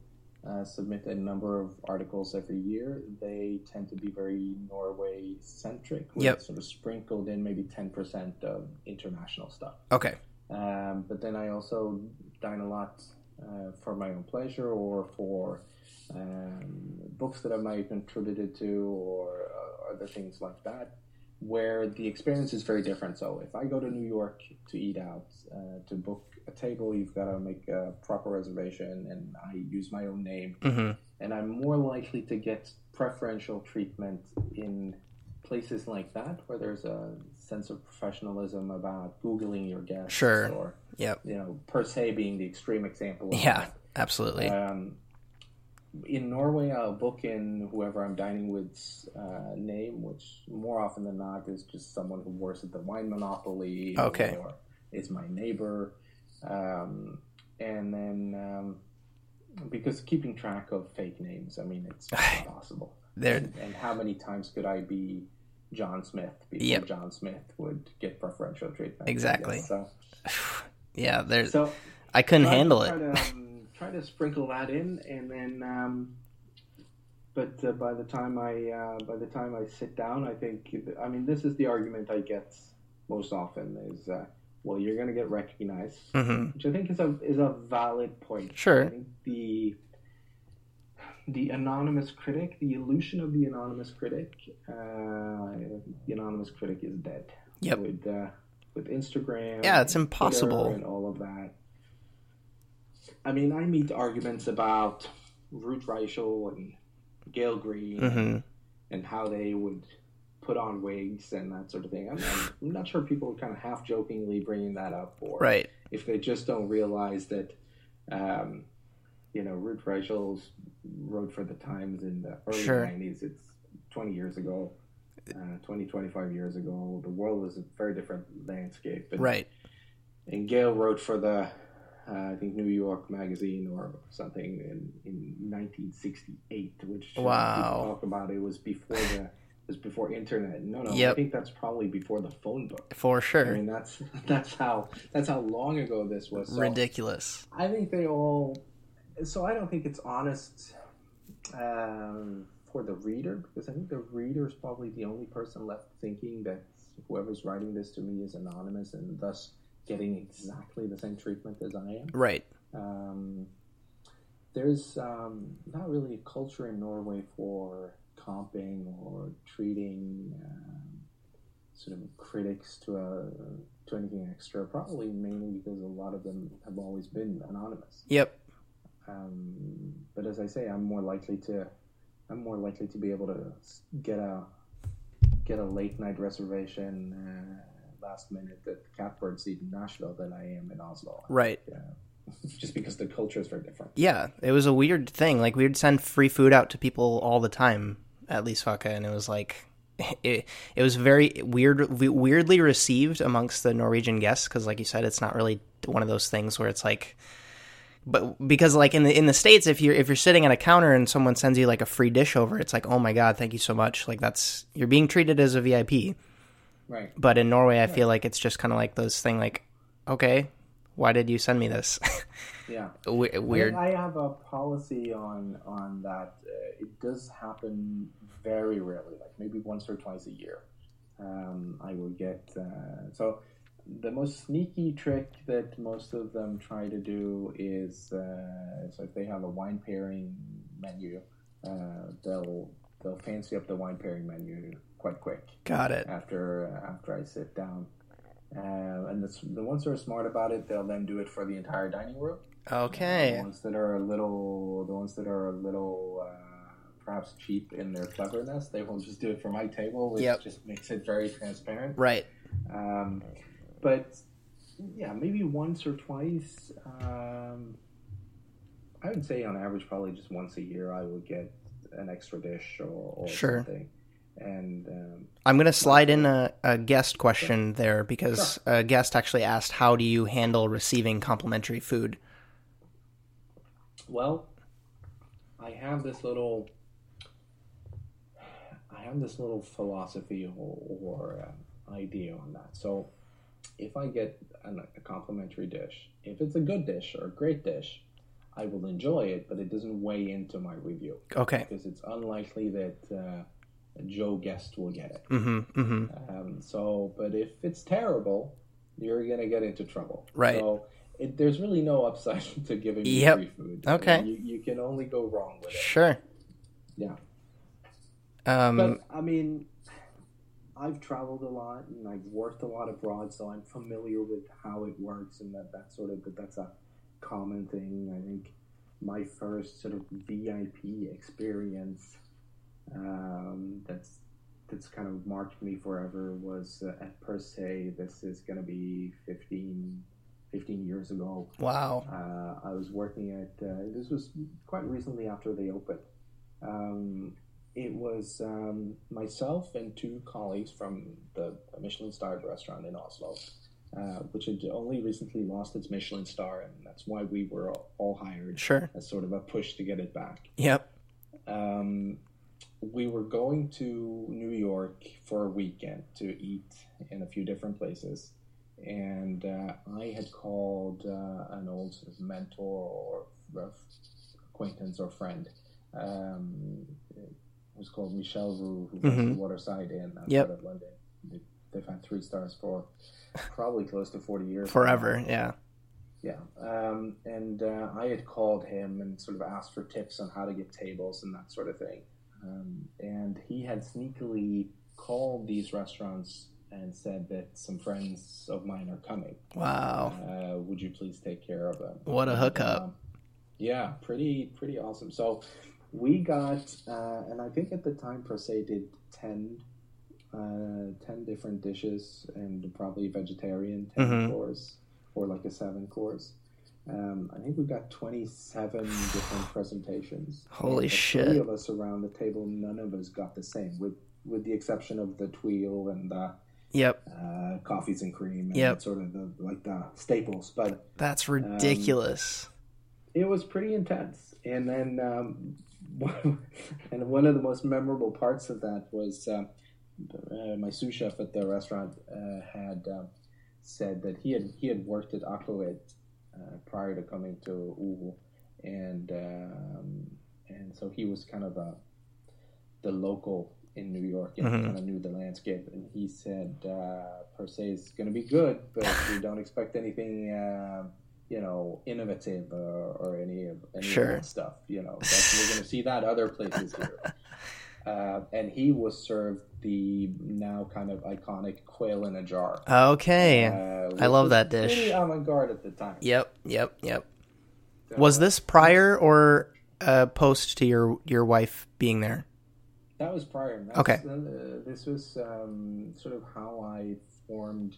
uh, submit a number of articles every year. They tend to be very Norway centric, with Yep. sort of sprinkled in maybe ten percent of international stuff. okay Um, but then I also dine a lot uh, for my own pleasure or for um, books that I might have contributed to or uh, other things like that, where the experience is very different. So if I go to New York to eat out, uh, to book a table, you've got to make a proper reservation, and I use my own name. Hmm and I'm more likely to get preferential treatment in places like that where there's a sense of professionalism about googling your guests Sure. or yep. you know Per Se being the extreme example of yeah absolutely. Um, in Norway I'll book in whoever I'm dining with's uh, name which more often than not is just someone who works at the wine monopoly Okay. or is my neighbor um, and then um, because keeping track of fake names, I mean, it's impossible. there And, and how many times could I be John Smith before Yep. John Smith would get preferential treatment? Exactly. guess. So, yeah there's so i couldn't try- handle try it To, um, try to sprinkle that in, and then, um, but uh, by the time I uh, by the time I sit down, I think I mean this is the argument I get most often is uh, well you're going to get recognized hmm which I think is a is a valid point. Sure. I think the the anonymous critic, the illusion of the anonymous critic. Uh, the anonymous critic is dead. Yep. With uh, with Instagram. Yeah, it's impossible. Twitter and all of that. I mean, I meet arguments about Ruth Reichl and Gael Greene hmm and how they would put on wigs and that sort of thing. I'm, I'm not sure people are kind of half jokingly bringing that up, or Right. if they just don't realize that, um, you know, Ruth Reichl wrote for the Times in the early Sure. 90s. It's 20 years ago, uh, 20, 25 years ago. The world was a very different landscape. And, Right. And Gael wrote for the, uh, I think, New York Magazine or something in, in 1968, which Wow. talk about it was before the. Was before internet. No, no. I think that's probably before the phone book. For sure. I mean, that's that's how that's how long ago this was. So Ridiculous. I think they all. So I don't think it's honest um, for the reader because I think the reader is probably the only person left thinking that whoever's writing this to me is anonymous and thus getting exactly the same treatment as I am. Right. Um, there's um, not really a culture in Norway for comping or treating um, sort of critics to a to anything extra. Probably mainly because a lot of them have always been anonymous. Yep. Um, but as I say, I'm more likely to I'm more likely to be able to get a get a late night reservation uh, last minute at Catbird Seat in Nashville than I am in Oslo. Right. Yeah. Just because the culture is very different. Yeah, it was a weird thing. Like we would send free food out to people all the time at Lysverket, and it was like it, it was very weird, weirdly received amongst the Norwegian guests because, like you said, it's not really one of those things where it's like. But because like in the in the states, if you're if you're sitting at a counter and someone sends you like a free dish over, it's like oh my god, thank you so much. Like that's you're being treated as a VIP. Right. But in Norway, I feel like it's just kind of like those thing like, okay, why did you send me this? Yeah. We- Weird. I, I have a policy on on that. Uh, it does happen very rarely, like maybe once or twice a year. Um, I will get uh, so. The most sneaky trick that most of them try to do is uh, so if they have a wine pairing menu, uh, they'll they'll fancy up the wine pairing menu quite quick Got it. after after I sit down. Uh, and the, the ones who are smart about it, they'll then do it for the entire dining room. Okay. The ones that are a little, the ones that are a little uh, perhaps cheap in their cleverness, they will just do it for my table, which Yep. just makes it very transparent. Right. Um, but yeah, maybe once or twice. Um, I would say on average, probably just once a year, I would get an extra dish or, or Sure. something. And um, I'm going to slide in a, a guest question there because a guest actually asked, How do you handle receiving complimentary food? Well, I have this little, I have this little philosophy or, or um, idea on that. So, if I get an, a complimentary dish, if it's a good dish or a great dish, I will enjoy it, but it doesn't weigh into my review Okay. because it's unlikely that uh, Joe guest will get it. Mm hmm. Mm hmm. Um, so, but if it's terrible, you're gonna get into trouble. Right. So it, there's really no upside to giving Yep. free food. Okay. You, you can only go wrong with it. Sure. Yeah. Um, But I mean, I've traveled a lot and I've worked a lot abroad, so I'm familiar with how it works and that that sort of that that's a common thing. I think my first sort of VIP experience um, that's that's kind of marked me forever was uh, at Per Se. This is going to be 15, 15 years ago. wow. Uh, I was working at uh, this was quite recently after they opened. Um, it was um, myself and two colleagues from the Michelin starred restaurant in Oslo, uh, which had only recently lost its Michelin star, and that's why we were all- all hired Sure. as sort of a push to get it back. Yep. Um, we were going to New York for a weekend to eat in a few different places, and uh, I had called uh, an old sort of mentor or acquaintance or friend. Um, it was called Michel Roux, who runs Mhm. the Waterside Inn outside Yep. of London. They- They've had three stars for probably close to forty years. now. Forever. Yeah. Yeah, um, and uh, I had called him and sort of asked for tips on how to get tables and that sort of thing. Um, and he had sneakily called these restaurants and said that some friends of mine are coming. Wow. Uh, would you please take care of them? What a hookup. Um, yeah, pretty pretty awesome. So we got, uh, and I think at the time Per se did 10, uh, 10 different dishes and probably vegetarian 10 Mhm. course or like a seven course. Um, I think we got 27 different presentations. Holy shit. Three of us around the table, none of us got the same, with with the exception of the tuile and the Yep. uh, coffees and cream and Yep. sort of the like the staples. But That's ridiculous. it was pretty intense. And then, um, and one of the most memorable parts of that was um, uh, my sous chef at the restaurant uh, had um, said that he had he had worked at Aquavit uh, prior to coming to Uhu, and um, and so he was kind of a the local in New York and Mhm. kind of knew the landscape. And he said, uh, Per Se, is going to be good, but we don't expect anything. Uh, you know, innovative or, or any of any Sure. of that stuff. You know, we're going to see that other places here. Uh, and he was served the now kind of iconic quail in a jar. Okay. Uh, I love that dish. Pretty avant-garde at the time. Yep. Yep. Yep. So, Was this prior or uh, post to your your wife being there? That was prior. That's, Okay. Uh, this was um, sort of how I formed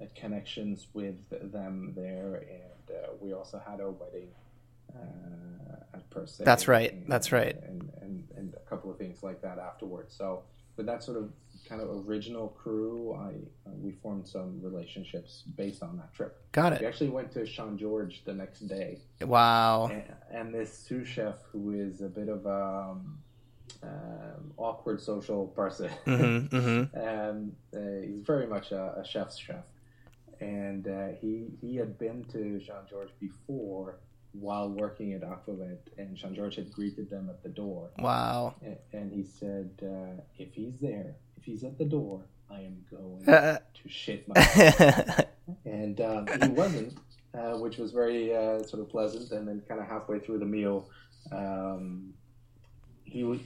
uh, connections with them there, and uh, we also had a wedding uh, at Per se. That's right. and- That's right. And, and and a couple of things like that afterwards. So, with that sort of kind of original crew, I uh, we formed some relationships based on that trip. Got it. We actually went to Jean-Georges the next day, Wow. and, and this sous chef who is a bit of a um, um, awkward social person. Mm-hmm. Mm-hmm. um, uh, he's very much a, a chef's chef, and uh, he he had been to Jean-Georges before while working at Aquavit, and Jean-Georges had greeted them at the door, Wow. and, and he said, uh, "If he's there, if he's at the door, I am going to shit myself." and um, he wasn't, uh, which was very uh, sort of pleasant. And then, kind of halfway through the meal, um, he was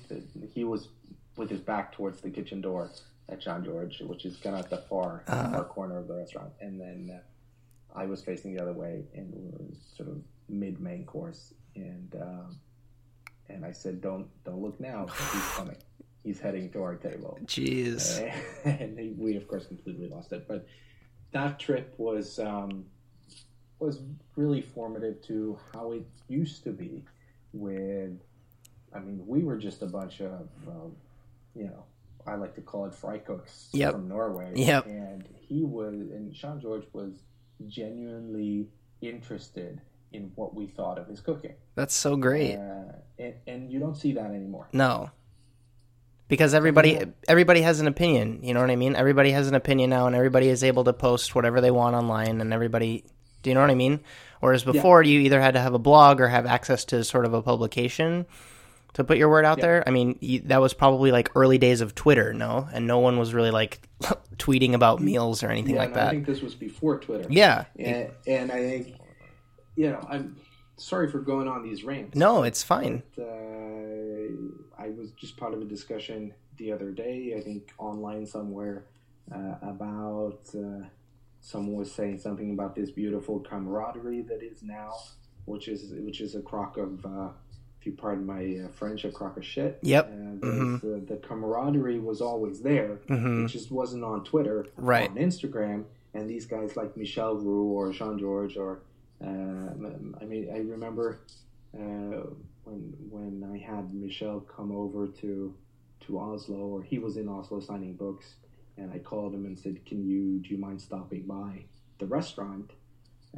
he was with his back towards the kitchen door at Jean-Georges, which is kind of at the far Uh-huh. far corner of the restaurant. And then uh, I was facing the other way, and we were sort of mid main course, and um, and I said, "Don't don't look now, he's coming." He's heading to our table Jeez. and he- we of course completely lost it. But that trip was um, was really formative to how it used to be. With, I mean, we were just a bunch of, um, you know, I like to call it fry cooks Yep. from Norway. Yep. And he was, and Jean-Georges was genuinely interested in what we thought of his cooking. That's so great. Uh, and, and you don't see that anymore. No. Because everybody everybody has an opinion, you know what I mean? Everybody has an opinion now and everybody is able to post whatever they want online and everybody do you know what I mean? Whereas before you either had to have a blog or have access to sort of a publication to put your word out Yeah. there. I mean, you, that was probably like early days of Twitter, no? And no one was really like tweeting about meals or anything Yeah, like that. I think this was before Twitter. yeah. and, and I think, you know, I'm sorry for going on these rants. No, it's fine. But, uh, I was just part of a discussion the other day, I think online somewhere, uh, about uh, someone was saying something about this beautiful camaraderie that is now, which is which is a crock of, uh, if you pardon my uh, French, a crock of shit. Yep. Uh, uh, the camaraderie was always there. Mhm. It just wasn't on Twitter, Right. on Instagram, and these guys like Michel Roux or Jean-Georges or I mean I remember uh, when when I had Michel come over to to Oslo or he was in Oslo signing books and I called him and said can you do you mind stopping by the restaurant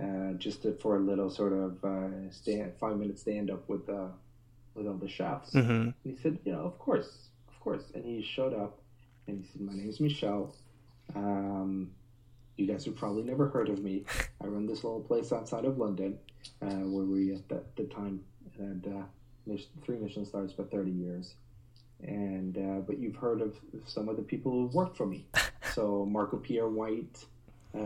uh, just to, for a little sort of uh, stand five minute stand up with uh, with all the chefs Mhm. and he said, you know, of course, of course. And he showed up and he said, my name's Michel. Um, you guys have probably never heard of me. I run this little place outside of London uh, where we at the, the time had uh, three Michelin stars for 30 years. And uh, but you've heard of some of the people who've worked for me. So Marco Pierre White, uh,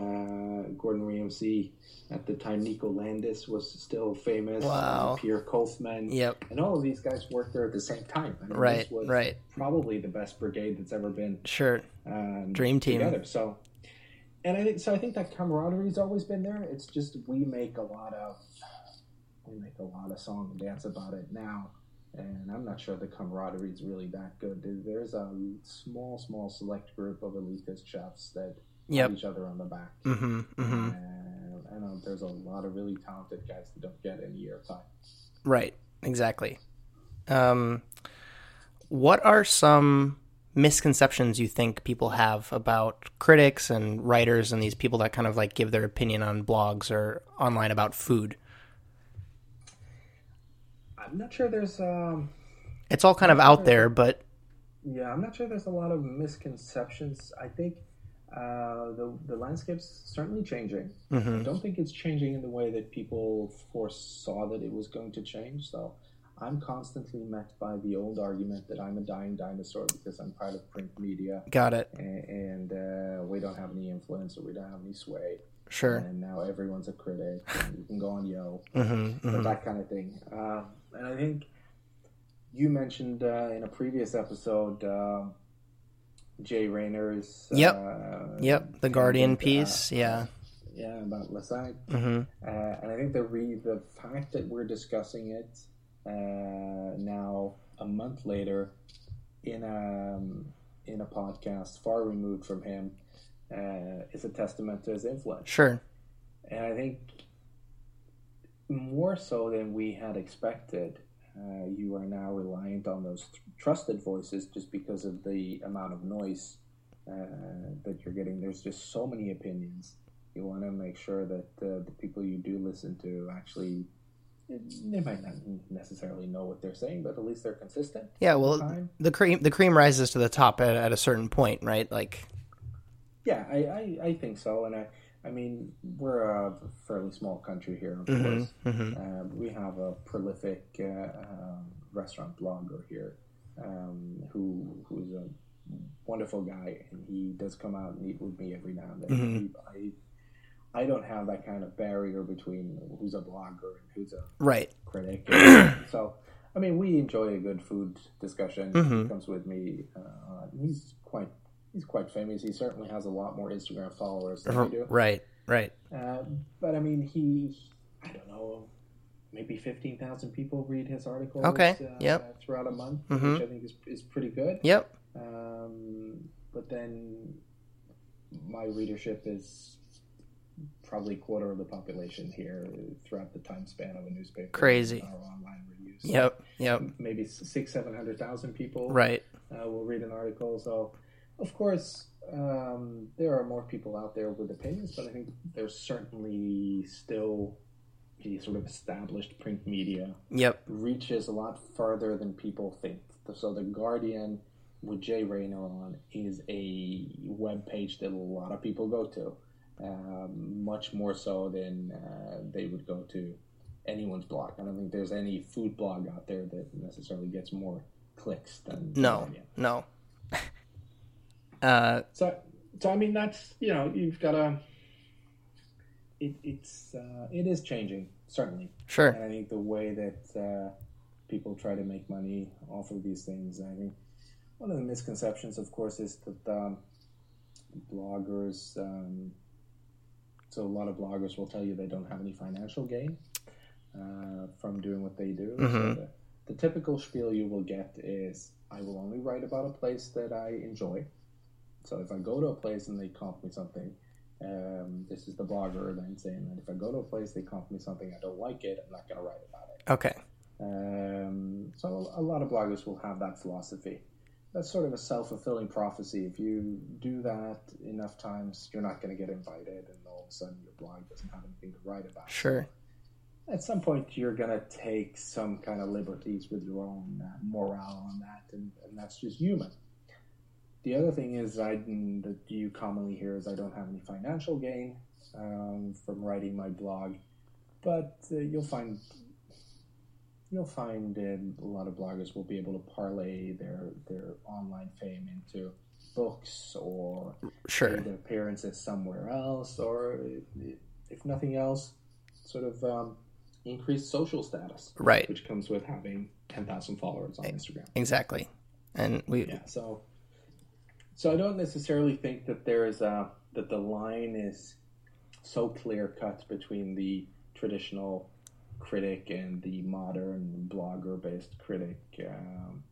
Gordon AMC. At the time, Nico Ladenis was still famous. Wow. Pierre Koffmann. Yep. And all of these guys worked there at the same time. I mean, Right, this was right. Probably the best brigade that's ever been Sure. um, Dream team. together. So, and I think so. I think that camaraderie's always been there. It's just we make a lot of we make a lot of song and dance about it now, and I'm not sure the camaraderie is really that good. There's a small, small select group of elitist chefs that Yep. each other on the back. Mm-hmm. Mm-hmm. And I know there's a lot of really talented guys that don't get any airtime. Right. Exactly. Um, what are some misconceptions you think people have about critics and writers and these people that kind of like give their opinion on blogs or online about food? I'm not sure there's um It's all kind of out there, but Yeah, I'm not sure there's a lot of misconceptions. I think uh, the the landscape's certainly changing. Mhm. I don't think it's changing in the way that people foresaw that it was going to change. So I'm constantly met by the old argument that I'm a dying dinosaur because I'm part of print media got it. and, and uh, we don't have any influence or we don't have any sway. Sure. And now everyone's a critic. And you can go on Yo Mm-hmm. but that kind of thing. Uh, and I think you mentioned uh, in a previous episode um, Jay Rayner's. Yep. Uh, Yep. The Guardian piece. uh, Yeah. Yeah, about Lasagne. Mm-hmm. Uh, and I think the re- the fact that we're discussing it now a month later in a in a podcast far removed from him uh, is a testament to his influence. Sure. And I think more so than we had expected, uh, you are now reliant on those th- trusted voices just because of the amount of noise uh, that you're getting. There's just so many opinions. You want to make sure that uh, the people you do listen to actually. They might not necessarily know what they're saying, but at least they're consistent. Yeah. Well, Time. the cream the cream rises to the top at, at a certain point, right? Like. Yeah, I, I, I think so. And I, I mean, we're a fairly small country here, of Mm-hmm. course. Mm-hmm. Uh, we have a prolific uh, um, restaurant blogger here um, who who's a wonderful guy, and he does come out and eat with me every now and then. Mhm. I I don't have that kind of barrier between who's a blogger and who's a Right. critic. so, I mean, we enjoy a good food discussion. Mhm. He comes with me. Uh, he's quite he's quite famous. He certainly has a lot more Instagram followers than I do. Right. Right. Uh, but I mean, he, I don't know, maybe 15,000 people read his articles Okay, uh, yep. throughout a month, Mhm. which I think is, is pretty good. Yep. Um, but then my readership is probably quarter of the population here throughout the time span of a newspaper. Crazy. Or online reviews. Yep. Yep. Maybe six, 700,000 people Right. uh, will read an article. So, of course, um, there are more people out there with opinions, but I think there's certainly still the sort of established print media Yep. reaches a lot further than people think. So, The Guardian with Jay Rayner on is a web page that a lot of people go to, much more so than uh, they would go to anyone's blog. I don't think there's any food blog out there that necessarily gets more clicks than No. No. uh. So, so I mean, that's you know, you've got to. It, it's uh, it is changing certainly, Sure. and I think the way that uh, people try to make money off of these things, I think one of the misconceptions, of course, is that um, bloggers. Um, so a lot of bloggers will tell you they don't have any financial gain uh, from doing what they do. So Mhm. the, the typical spiel you will get is, "I will only write about a place that I enjoy." So if I go to a place and they comp me something, um, this is the blogger then saying that if I go to a place they comp me something I don't like it, I'm not going to write about it. Okay. Um, so a lot of bloggers will have that philosophy. That's sort of a self-fulfilling prophecy. If you do that enough times, you're not going to get invited, and all of a sudden your blog doesn't have anything to write about. Sure. At some point, you're going to take some kind of liberties with your own uh, morale on that, and, and that's just human. The other thing is I, that you commonly hear is I don't have any financial gain um, from writing my blog, but uh, you'll find you'll find um, a lot of bloggers will be able to parlay their their online fame into books or Sure. appearances somewhere else, or if nothing else, sort of um, increased social status, Right. which comes with having ten thousand followers on Instagram. Exactly. And we Yeah, so so I don't necessarily think that there is a that the line is so clear cut between the traditional critic and the modern blogger based critic. Um,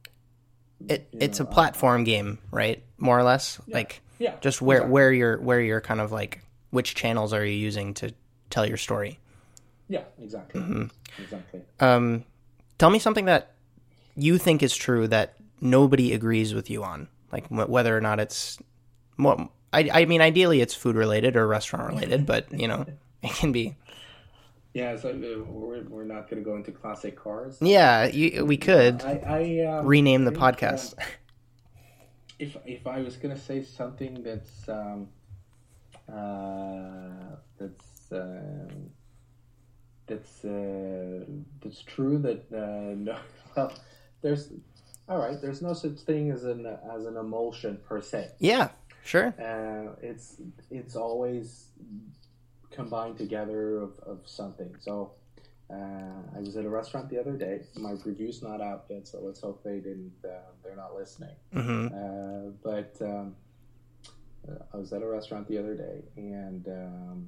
it it's a know, uh, platform game, right? More or less. Like yeah, just where exactly. where you're where you're kind of like which channels are you using to tell your story? yeah, exactly, Mm-hmm. exactly. Um, tell me something that you think is true that nobody agrees with you on, like wh- whether or not it's more. I, I mean, ideally, it's food related or restaurant related, but you know, it can be. Yeah, so uh, we're, we're not going to go into classic cars. Yeah, you, we could I, I um, rename the think, podcast. um, if if I was gonna say something that's um, uh, that's um, that's uh, that's true that uh, no well there's all right there's no such thing as an as an emulsion per se yeah, sure. uh, it's it's always combined together of, of something. So uh, I was at a restaurant the other day. My review's not out yet, so let's hope they didn't. Uh, they're not listening. hmm Uh, but um, I was at a restaurant the other day, and um,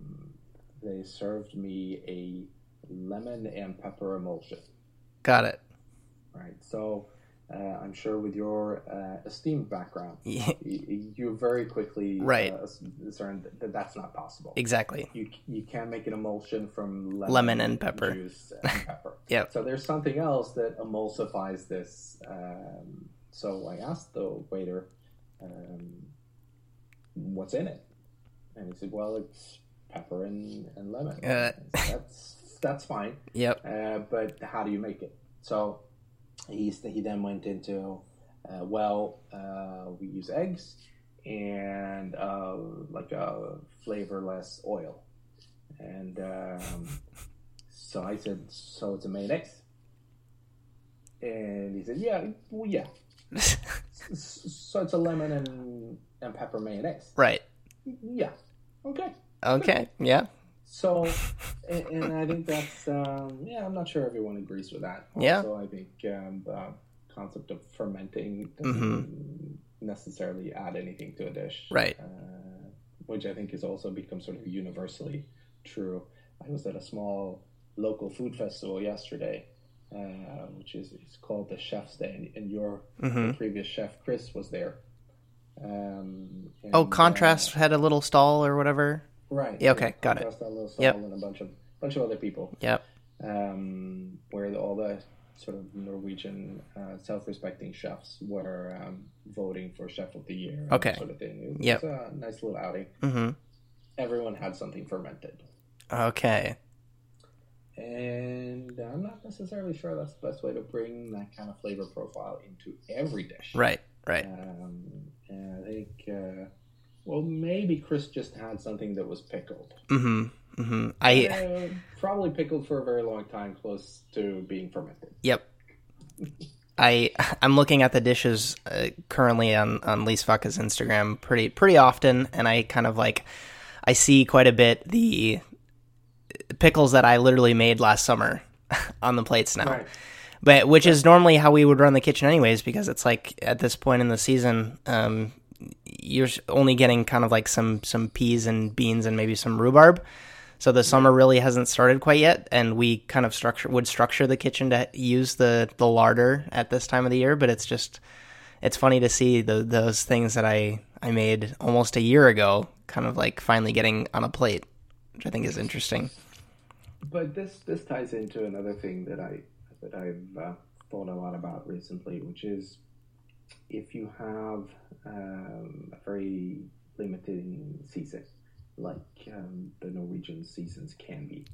they served me a lemon and pepper emulsion. Got it. Right. So uh, I'm sure with your uh, esteemed background, Yeah, you, you very quickly Right. uh, discerned that that's not possible. exactly. You you can't make an emulsion from lemon, Lemon and pepper. juice and pepper. Yep. So there's something else that emulsifies this. Um, so I asked the waiter, um, "What's in it?" And he said, "Well, it's pepper and, and lemon." Uh. That's that's fine. Yep. Uh, but how do you make it? So he he then went into uh, well, uh, we use eggs and uh, like a flavorless oil, and um, so I said, so it's a mayonnaise, and he said, yeah, well, yeah, so it's a lemon and and pepper mayonnaise, right. yeah, okay. Okay. Yeah. So, and, and I think that's um, yeah. I'm not sure everyone agrees with that. Yeah. Also, I think um, the concept of fermenting doesn't necessarily add anything to a dish, Right. Uh, which I think has also become sort of universally true. I was at a small local food festival yesterday, uh, which is it's called the Chef's Day, and, and your hmm previous chef Chris was there. Um, Oh, and, Kontrast had a little stall or whatever. Right? Yeah, okay, got it. Little Yep. And a bunch of bunch of other people Yep. um, where the, all the sort of Norwegian uh, self-respecting chefs were um, voting for chef of the year, Okay. sort of thing. It was Yep. a nice little outing. Mm-hmm. Everyone had something fermented, Okay. and I'm not necessarily sure that's the best way to bring that kind of flavor profile into every dish. Right. Right. Um, I think, uh, well, maybe Chris just had something that was pickled. hmm hmm I. Uh, probably pickled for a very long time, close to being fermented. Yep. I I'm looking at the dishes uh, currently on on Lysverket's Instagram pretty pretty often, and I kind of like I see quite a bit the pickles that I literally made last summer on the plates now. Right. But which is normally how we would run the kitchen anyways, because it's like at this point in the season, um, you're only getting kind of like some some peas and beans and maybe some rhubarb. So the summer really hasn't started quite yet, and we kind of structure would structure the kitchen to use the the larder at this time of the year. But it's just it's funny to see the, those things that I I made almost a year ago, kind of like finally getting on a plate, which I think is interesting. But this this ties into another thing that I that I've uh, thought a lot about recently, which is if you have um, a very limited season, like um, the Norwegian seasons can be,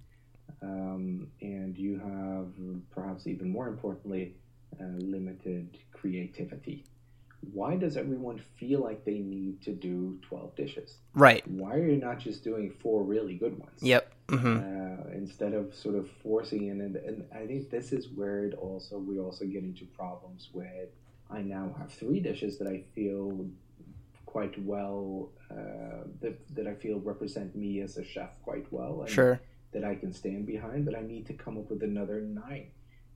um, and you have perhaps even more importantly uh, limited creativity. Why does everyone feel like they need to do twelve dishes? Right. Why are you not just doing four really good ones? Yep. hmm uh, instead of sort of forcing in and, and I think this is where it also we also get into problems with I now have three dishes that I feel quite well uh, that that I feel represent me as a chef quite well. And Sure. That I can stand behind, but I need to come up with another nine.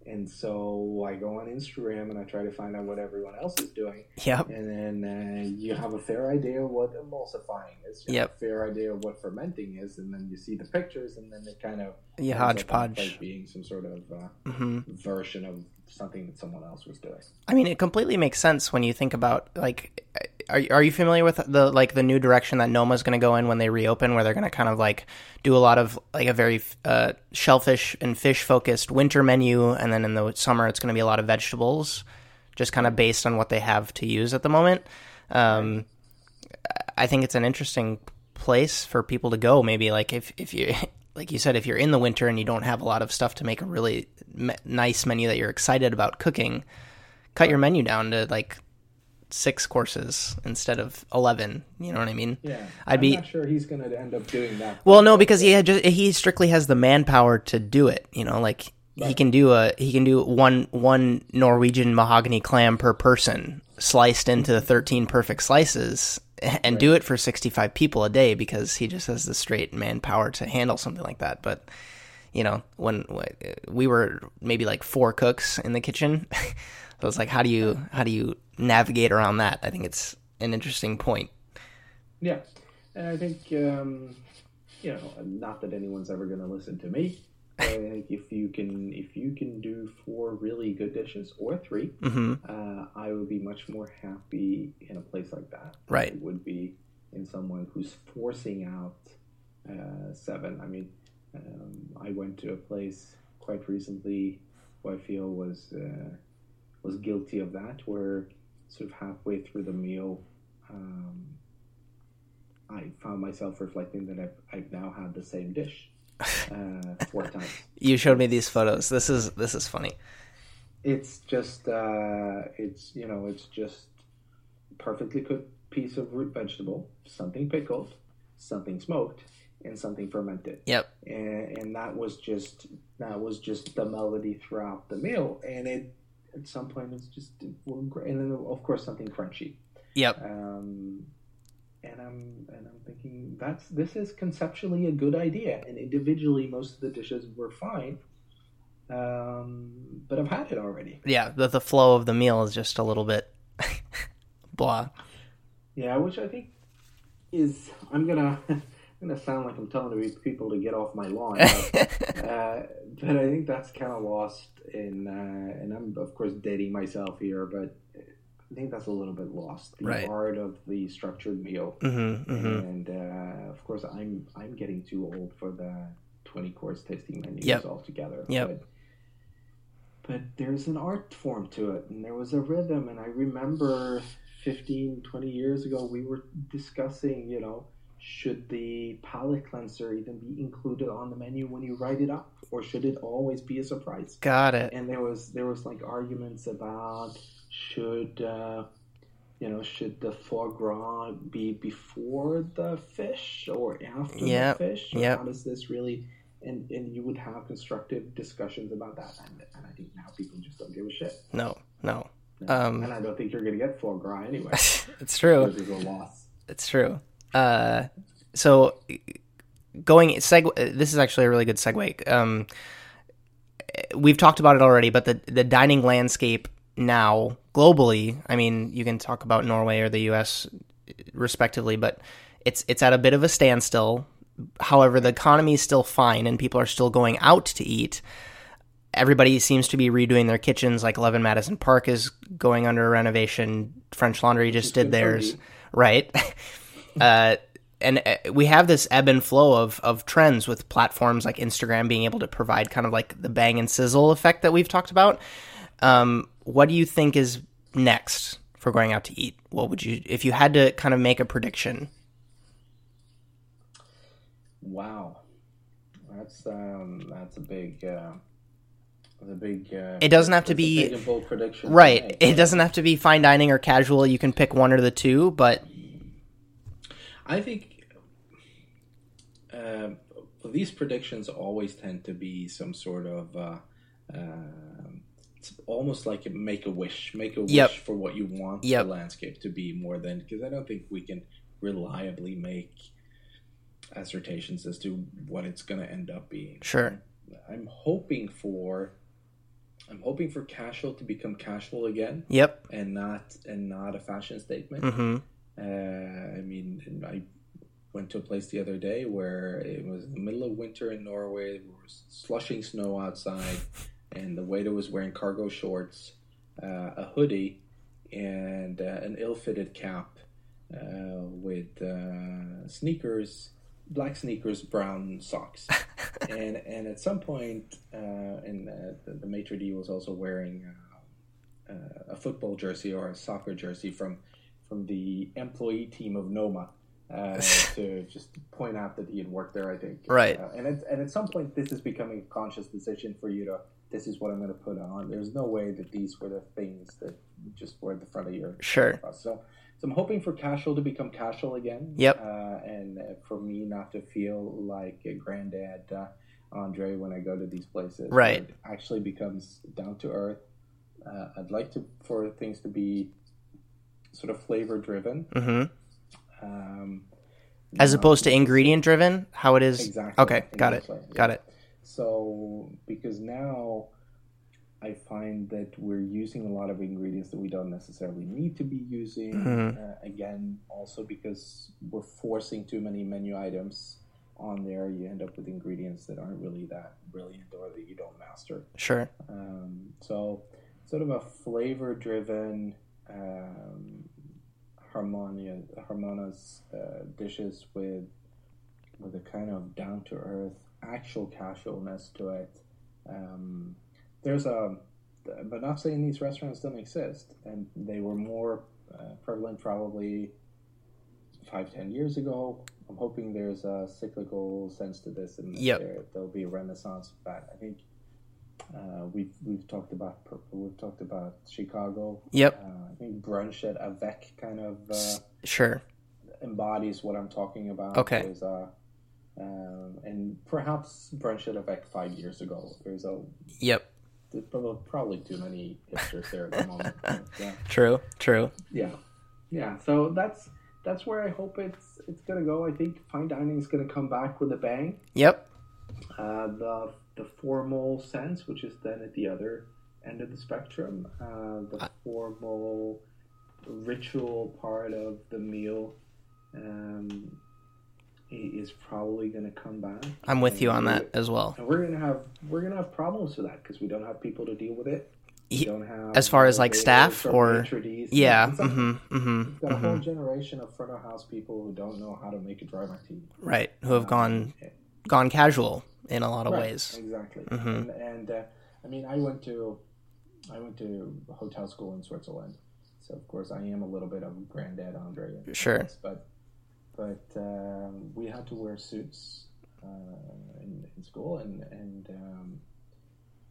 And so I go on Instagram and I try to find out what everyone else is doing. Yep. And then uh, you have a fair idea of what emulsifying is. You Yep. fair idea of what fermenting is. And then you see the pictures and then it kind of You ends up on hodgepodge. plate being some sort of uh, hmm version of something that someone else was doing. I mean, it completely makes sense when you think about like, are are you familiar with the like the new direction that Noma's going to go in when they reopen, where they're going to kind of like do a lot of like a very uh, shellfish and fish focused winter menu, and then in the summer it's going to be a lot of vegetables, just kind of based on what they have to use at the moment. Um, I think it's an interesting place for people to go. Maybe like if if you like you said, if you're in the winter and you don't have a lot of stuff to make a really me- nice menu that you're excited about cooking, cut your menu down to like six courses instead of eleven. You know what I mean? Yeah, I'd I'm be- not sure he's going to end up doing that. Well, no, because he had just, he strictly has the manpower to do it. You know, like he can do a he can do one one Norwegian mahogany clam per person sliced into thirteen perfect slices and do it for sixty five people a day because he just has the straight manpower to handle something like that. But you know, when we were maybe like four cooks in the kitchen, I was like, how do you how do you navigate around that? I think it's an interesting point. Yeah, and I think um, you know, not that anyone's ever going to listen to me. If you can, if you can do four really good dishes or three, hmm uh, I would be much more happy in a place like that. than Right. I would be in someone who's forcing out uh, seven. I mean, um, I went to a place quite recently who I feel was uh, was guilty of that, where sort of halfway through the meal, um, I found myself reflecting that I've, I've now had the same dish uh, four times. You showed me these photos. This is this is funny. It's just, uh, it's you know, it's just perfectly cooked piece of root vegetable, something pickled, something smoked, and something fermented. Yep. And, and that was just that was just the melody throughout the meal. And it at some point it's just. And then of course something crunchy. Yep. Um, and I'm and I'm thinking that's this is conceptually a good idea, and individually most of the dishes were fine. Um, but I've had it already. Yeah. The the flow of the meal is just a little bit blah. Yeah, which I think is I'm gonna I'm gonna sound like I'm telling people to get off my lawn, but, uh, but I think that's kind of lost in, uh, and I'm of course dating myself here, but I think that's a little bit lost. The Right. art of the structured meal. mm-hmm, mm-hmm. and uh, of course I'm I'm getting too old for the twenty course tasting menus Yep. altogether. Yep. But, but there's an art form to it, and there was a rhythm, and I remember 15, 20 years ago we were discussing, you know, should the palate cleanser even be included on the menu when you write it up, or should it always be a surprise? Got it. and there was there was like arguments about should uh, you know should the foie gras be before the fish or after Yep, the fish or yep. how does this really and and you would have constructive discussions about that and, and I think now people just don't give a shit No, no. No. Um, and I don't think you're gonna get foie gras anyway it's true. it's a loss It's true. Uh, so going seg. This is actually a really good segue. Um, we've talked about it already, but the the dining landscape now globally. I mean, you can talk about Norway or the U.S. respectively, but it's it's at a bit of a standstill. However, the economy is still fine, and people are still going out to eat. Everybody seems to be redoing their kitchens. Like Eleven Madison Park is going under renovation. French Laundry just did theirs, right? uh, and uh, we have this ebb and flow of of trends with platforms like Instagram being able to provide kind of like the bang and sizzle effect that we've talked about. Um, what do you think is next for going out to eat? What would you, if you had to kind of make a prediction? wow that's um that's a big uh big uh, It doesn't have to be- bold prediction Right. It doesn't have to be fine dining or casual. You can pick one or the two, but I think uh, these predictions always tend to be some sort of uh, uh, it's almost like a make a wish, make a wish Yep. for what you want Yep. the landscape to be more than because I don't think we can reliably make assertions as to what it's going to end up being. Sure. I'm hoping for I'm hoping for casual to become casual again Yep. and not and not a fashion statement. Mm-hmm. Uh, I mean, I went to a place the other day where it was the middle of winter in Norway. There was slushing snow outside, and the waiter was wearing cargo shorts, uh, a hoodie, and uh, an ill-fitted cap uh, with uh, sneakers, black sneakers, brown socks. and and at some point, uh, and uh, the, the maitre d was also wearing a football jersey or a soccer jersey from from the employee team of Noma uh, to just point out that he had worked there. I think Right. Uh, and at, and at some point, this is becoming a conscious decision for you to. This is what I'm going to put on. There's no way that these were the things that just were at the front of your Sure. so, so I'm hoping for casual to become casual again. Yep. Uh, and for me not to feel like a granddad uh, Andre when I go to these places. Right. It actually becomes down to earth. Uh, I'd like to for things to be sort of flavor driven. Mm-hmm. Um, As opposed to ingredient driven, how it is. Exactly. Okay. Got it. Exactly, Got yeah. it. So, because now I find that we're using a lot of ingredients that we don't necessarily need to be using. Mhm. Uh, again, also because we're forcing too many menu items on there, you end up with ingredients that aren't really that brilliant or that you don't master. Sure. Um, so, sort of a flavor driven um, harmonia, harmonious uh, dishes with with a kind of down to earth, actual casualness to it. Um, there's a, but not saying these restaurants don't exist, and they were more uh, prevalent probably five, ten years ago. I'm hoping there's a cyclical sense to this, and Yep. there, there'll be a renaissance that. I think uh, we've we've talked about we've talked about Chicago. Yep. Uh, I think brunch at Avec kind of uh, Sure. embodies what I'm talking about. Okay. There's a, um, and perhaps brunch at Avec five years ago. There's a Yep. there's prob- probably too many hipsters there at the moment. yeah, True. True. yeah, yeah. So that's that's where I hope it's it's gonna go. I think fine dining is gonna come back with a bang. Yep. Uh, the the formal sense, which is then at the other end of the spectrum, uh, the formal ritual part of the meal um, is probably going to come back. I'm with you on that as well. And we're gonna have we're gonna have problems with that because we don't have people to deal with it. We don't have as far as, like, staff or-. Yeah. Mm-hmm. Mm-hmm. We've got a whole mm-hmm. generation of front of house people who don't know how to make a dry martini. Right. Who have gone Yeah. gone casual in a lot of Right, ways. Exactly. Mhm. And, and uh, I mean, I went to I went to hotel school in Switzerland, so of course I am a little bit of granddad Andre. Sure. this, But but um, we had to wear suits uh, in, in school, and and um,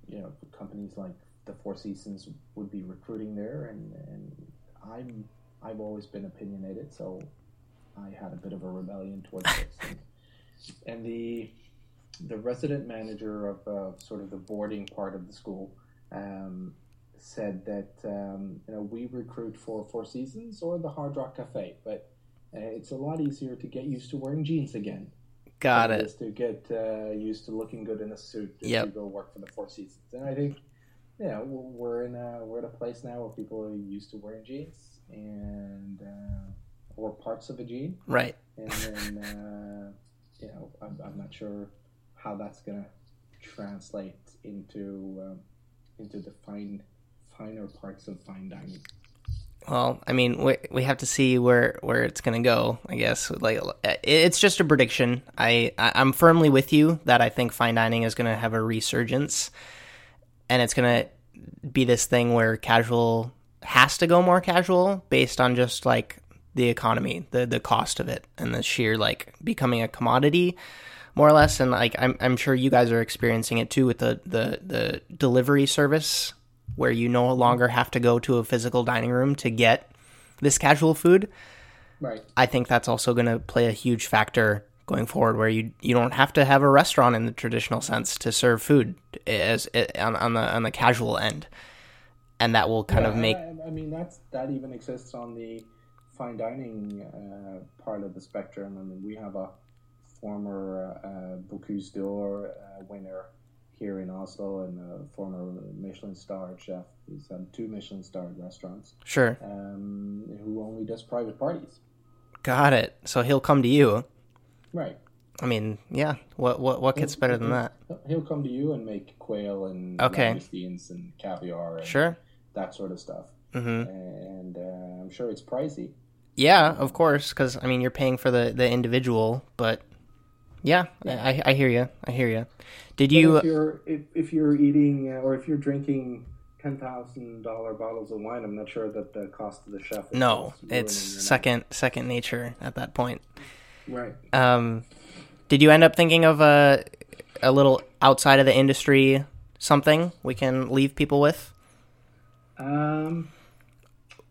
you know companies like the Four Seasons would be recruiting there, and and I'm I've always been opinionated, so I had a bit of a rebellion towards this. And, and the the resident manager of uh, sort of the boarding part of the school um, said that um, you know we recruit for Four Seasons or the Hard Rock Cafe, but it's a lot easier to get used to wearing jeans again. Got it. is To get uh, used to looking good in a suit if Yep. you go work for the Four Seasons, and I think you know we're in a we're at a place now where people are used to wearing jeans and uh, or parts of a jean, Right. and then uh, you know I'm, I'm not sure how that's gonna translate into um, into the fine finer parts of fine dining. Well, I mean, we we have to see where where it's gonna go. I guess like it's just a prediction. I, I I'm firmly with you that I think fine dining is gonna have a resurgence, and it's gonna be this thing where casual has to go more casual based on just like the economy, the the cost of it, and the sheer like becoming a commodity, more or less. And like I'm I'm sure you guys are experiencing it too with the the the delivery service where you no longer have to go to a physical dining room to get this casual food. Right. I think that's also going to play a huge factor going forward, where you you don't have to have a restaurant in the traditional sense to serve food as on, on the on the casual end. and that will kind Yeah, of make I, I mean, that's that even exists on the fine dining uh, part of the spectrum. I mean, we have a former uh, Bocuse d'Or uh, winner here in Oslo and a former Michelin starred chef. He's had two Michelin starred restaurants sure. um, who only does private parties. Got it. So he'll come to you. Right. I mean, yeah. What what what gets better than that? He'll come to you and make quail and Okay. and caviar and Sure. that sort of stuff. hmm And uh, I'm sure it's pricey. Yeah, of course, because I mean you're paying for the the individual, but yeah, I, I hear you. I hear you. Did But you? if you're if, if you're eating uh, or if you're drinking ten thousand dollar bottles of wine, I'm not sure that the cost of the chef. Is No, it's your second second nature at that point. Right. Um, did you end up thinking of a a little outside of the industry something we can leave people with? Um,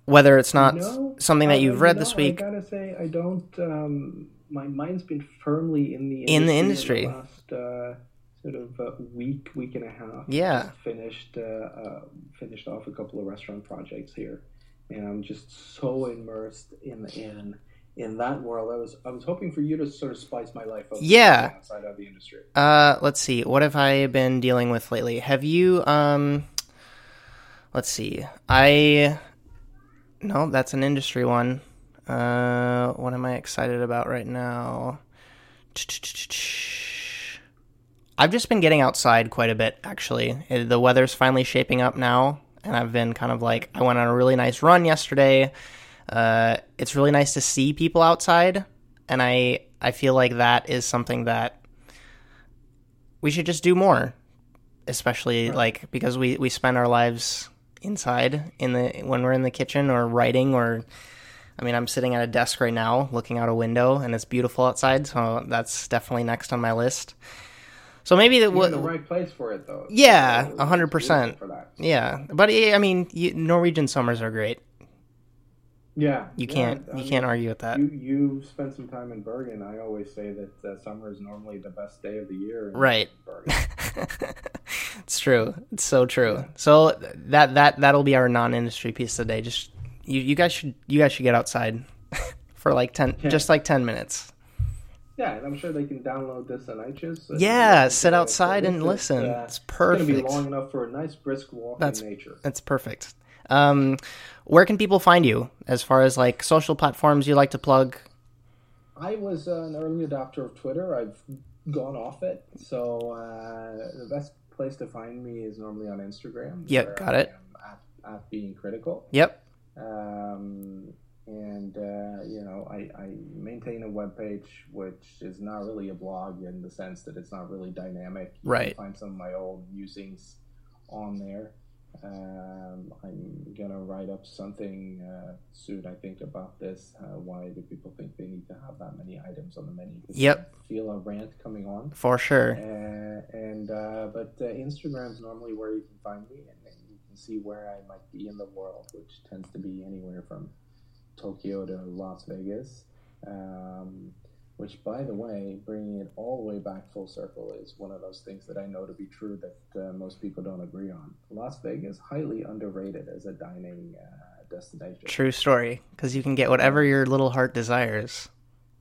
Whether it's not no, something that you've you read know, this week. I gotta say, I don't. Um, my mind's been firmly in the In the industry. in the last uh, sort of uh, week, week and a half. Yeah. Finished uh, uh, finished off a couple of restaurant projects here, and I'm just so immersed in in in that world. I was I was hoping for you to sort of spice my life up. Yeah. outside of the industry. Uh, let's see. What have I been dealing with lately? Have you um let's see. I No, that's an industry one. Uh what am I excited about right now? I've just been getting outside quite a bit actually. Uh, The weather's finally shaping up now and I've been kind of like I went on a really nice run yesterday. Uh it's really nice to see people outside and I I feel like that is something that we should just do more especially like because we we spend our lives inside in the when we're in the kitchen or writing or I mean I'm sitting at a desk right now looking out a window and it's beautiful outside so that's definitely next on my list so maybe that the right place for it, though. Yeah, It's a hundred beautiful percent. for that. yeah but I mean you, Norwegian summers are great Yeah, you yeah, can't I you mean, can't argue with that You you spent some time in Bergen. I always say that uh, summer is normally the best day of the year. In Right. Bergen. it's true. It's so true. So that that that'll be our non-industry piece today. Just you, you guys should you guys should get outside for like ten, Yeah. just like ten minutes. Yeah, and I'm sure they can download this on iTunes. and Yeah, sit outside and listen. uh, It's gonna be long enough for a nice brisk walk That's- in nature. That's perfect. Um, where can people find you as far as like social platforms you like to plug? I was uh, an early adopter of Twitter. I've gone off it, so uh, the best place to find me is normally on Instagram. Yep, got I it. At, at being critical. Yep. Um, and uh, you know I, I maintain a web page which is not really a blog in the sense that it's not really dynamic you Right. find some of my old musings on there um, i'm gonna write up something uh, soon i think about this uh, why do people think they need to have that many items on the menu Yep. I feel a rant coming on For sure. uh, and uh, but uh, Instagram's normally where you can find me, and then you can see where I might be in the world, which tends to be anywhere from Tokyo to Las Vegas. Um, which, by the way, bringing it all the way back full circle is one of those things that I know to be true that uh, most people don't agree on. Las Vegas highly underrated as a dining uh, destination. True story. Because you can get whatever your little heart desires.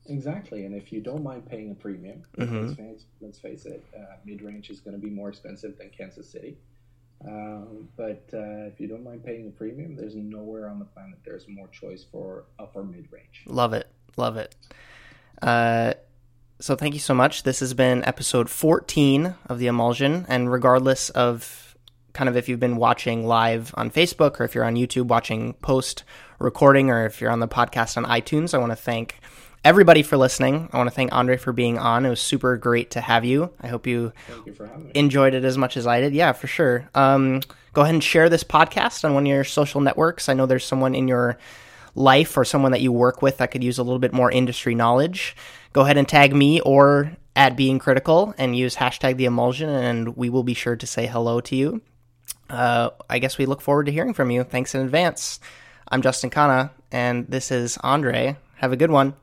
Exactly, and if you don't mind paying a premium, Mhm. let's, face, let's face it, uh, mid range is going to be more expensive than Kansas City. Um, but uh, if you don't mind paying a premium, there's nowhere on the planet there's more choice for upper mid range. Love it. Love it. Uh, so thank you so much. This has been episode 14 of the Emulsion. And regardless of kind of if you've been watching live on Facebook or if you're on YouTube watching post recording or if you're on the podcast on iTunes, I want to thank everybody for listening. I want to thank Andre for being on. It was super great to have you. I hope you you enjoyed it as much as I did. Yeah, for sure. Um, go ahead and share this podcast on one of your social networks. I know there's someone in your life or someone that you work with that could use a little bit more industry knowledge. Go ahead and tag me or at being critical and use hashtag the emulsion and we will be sure to say hello to you. Uh, I guess we look forward to hearing from you. Thanks in advance. I'm Justin Khanna and this is Andre. Have a good one.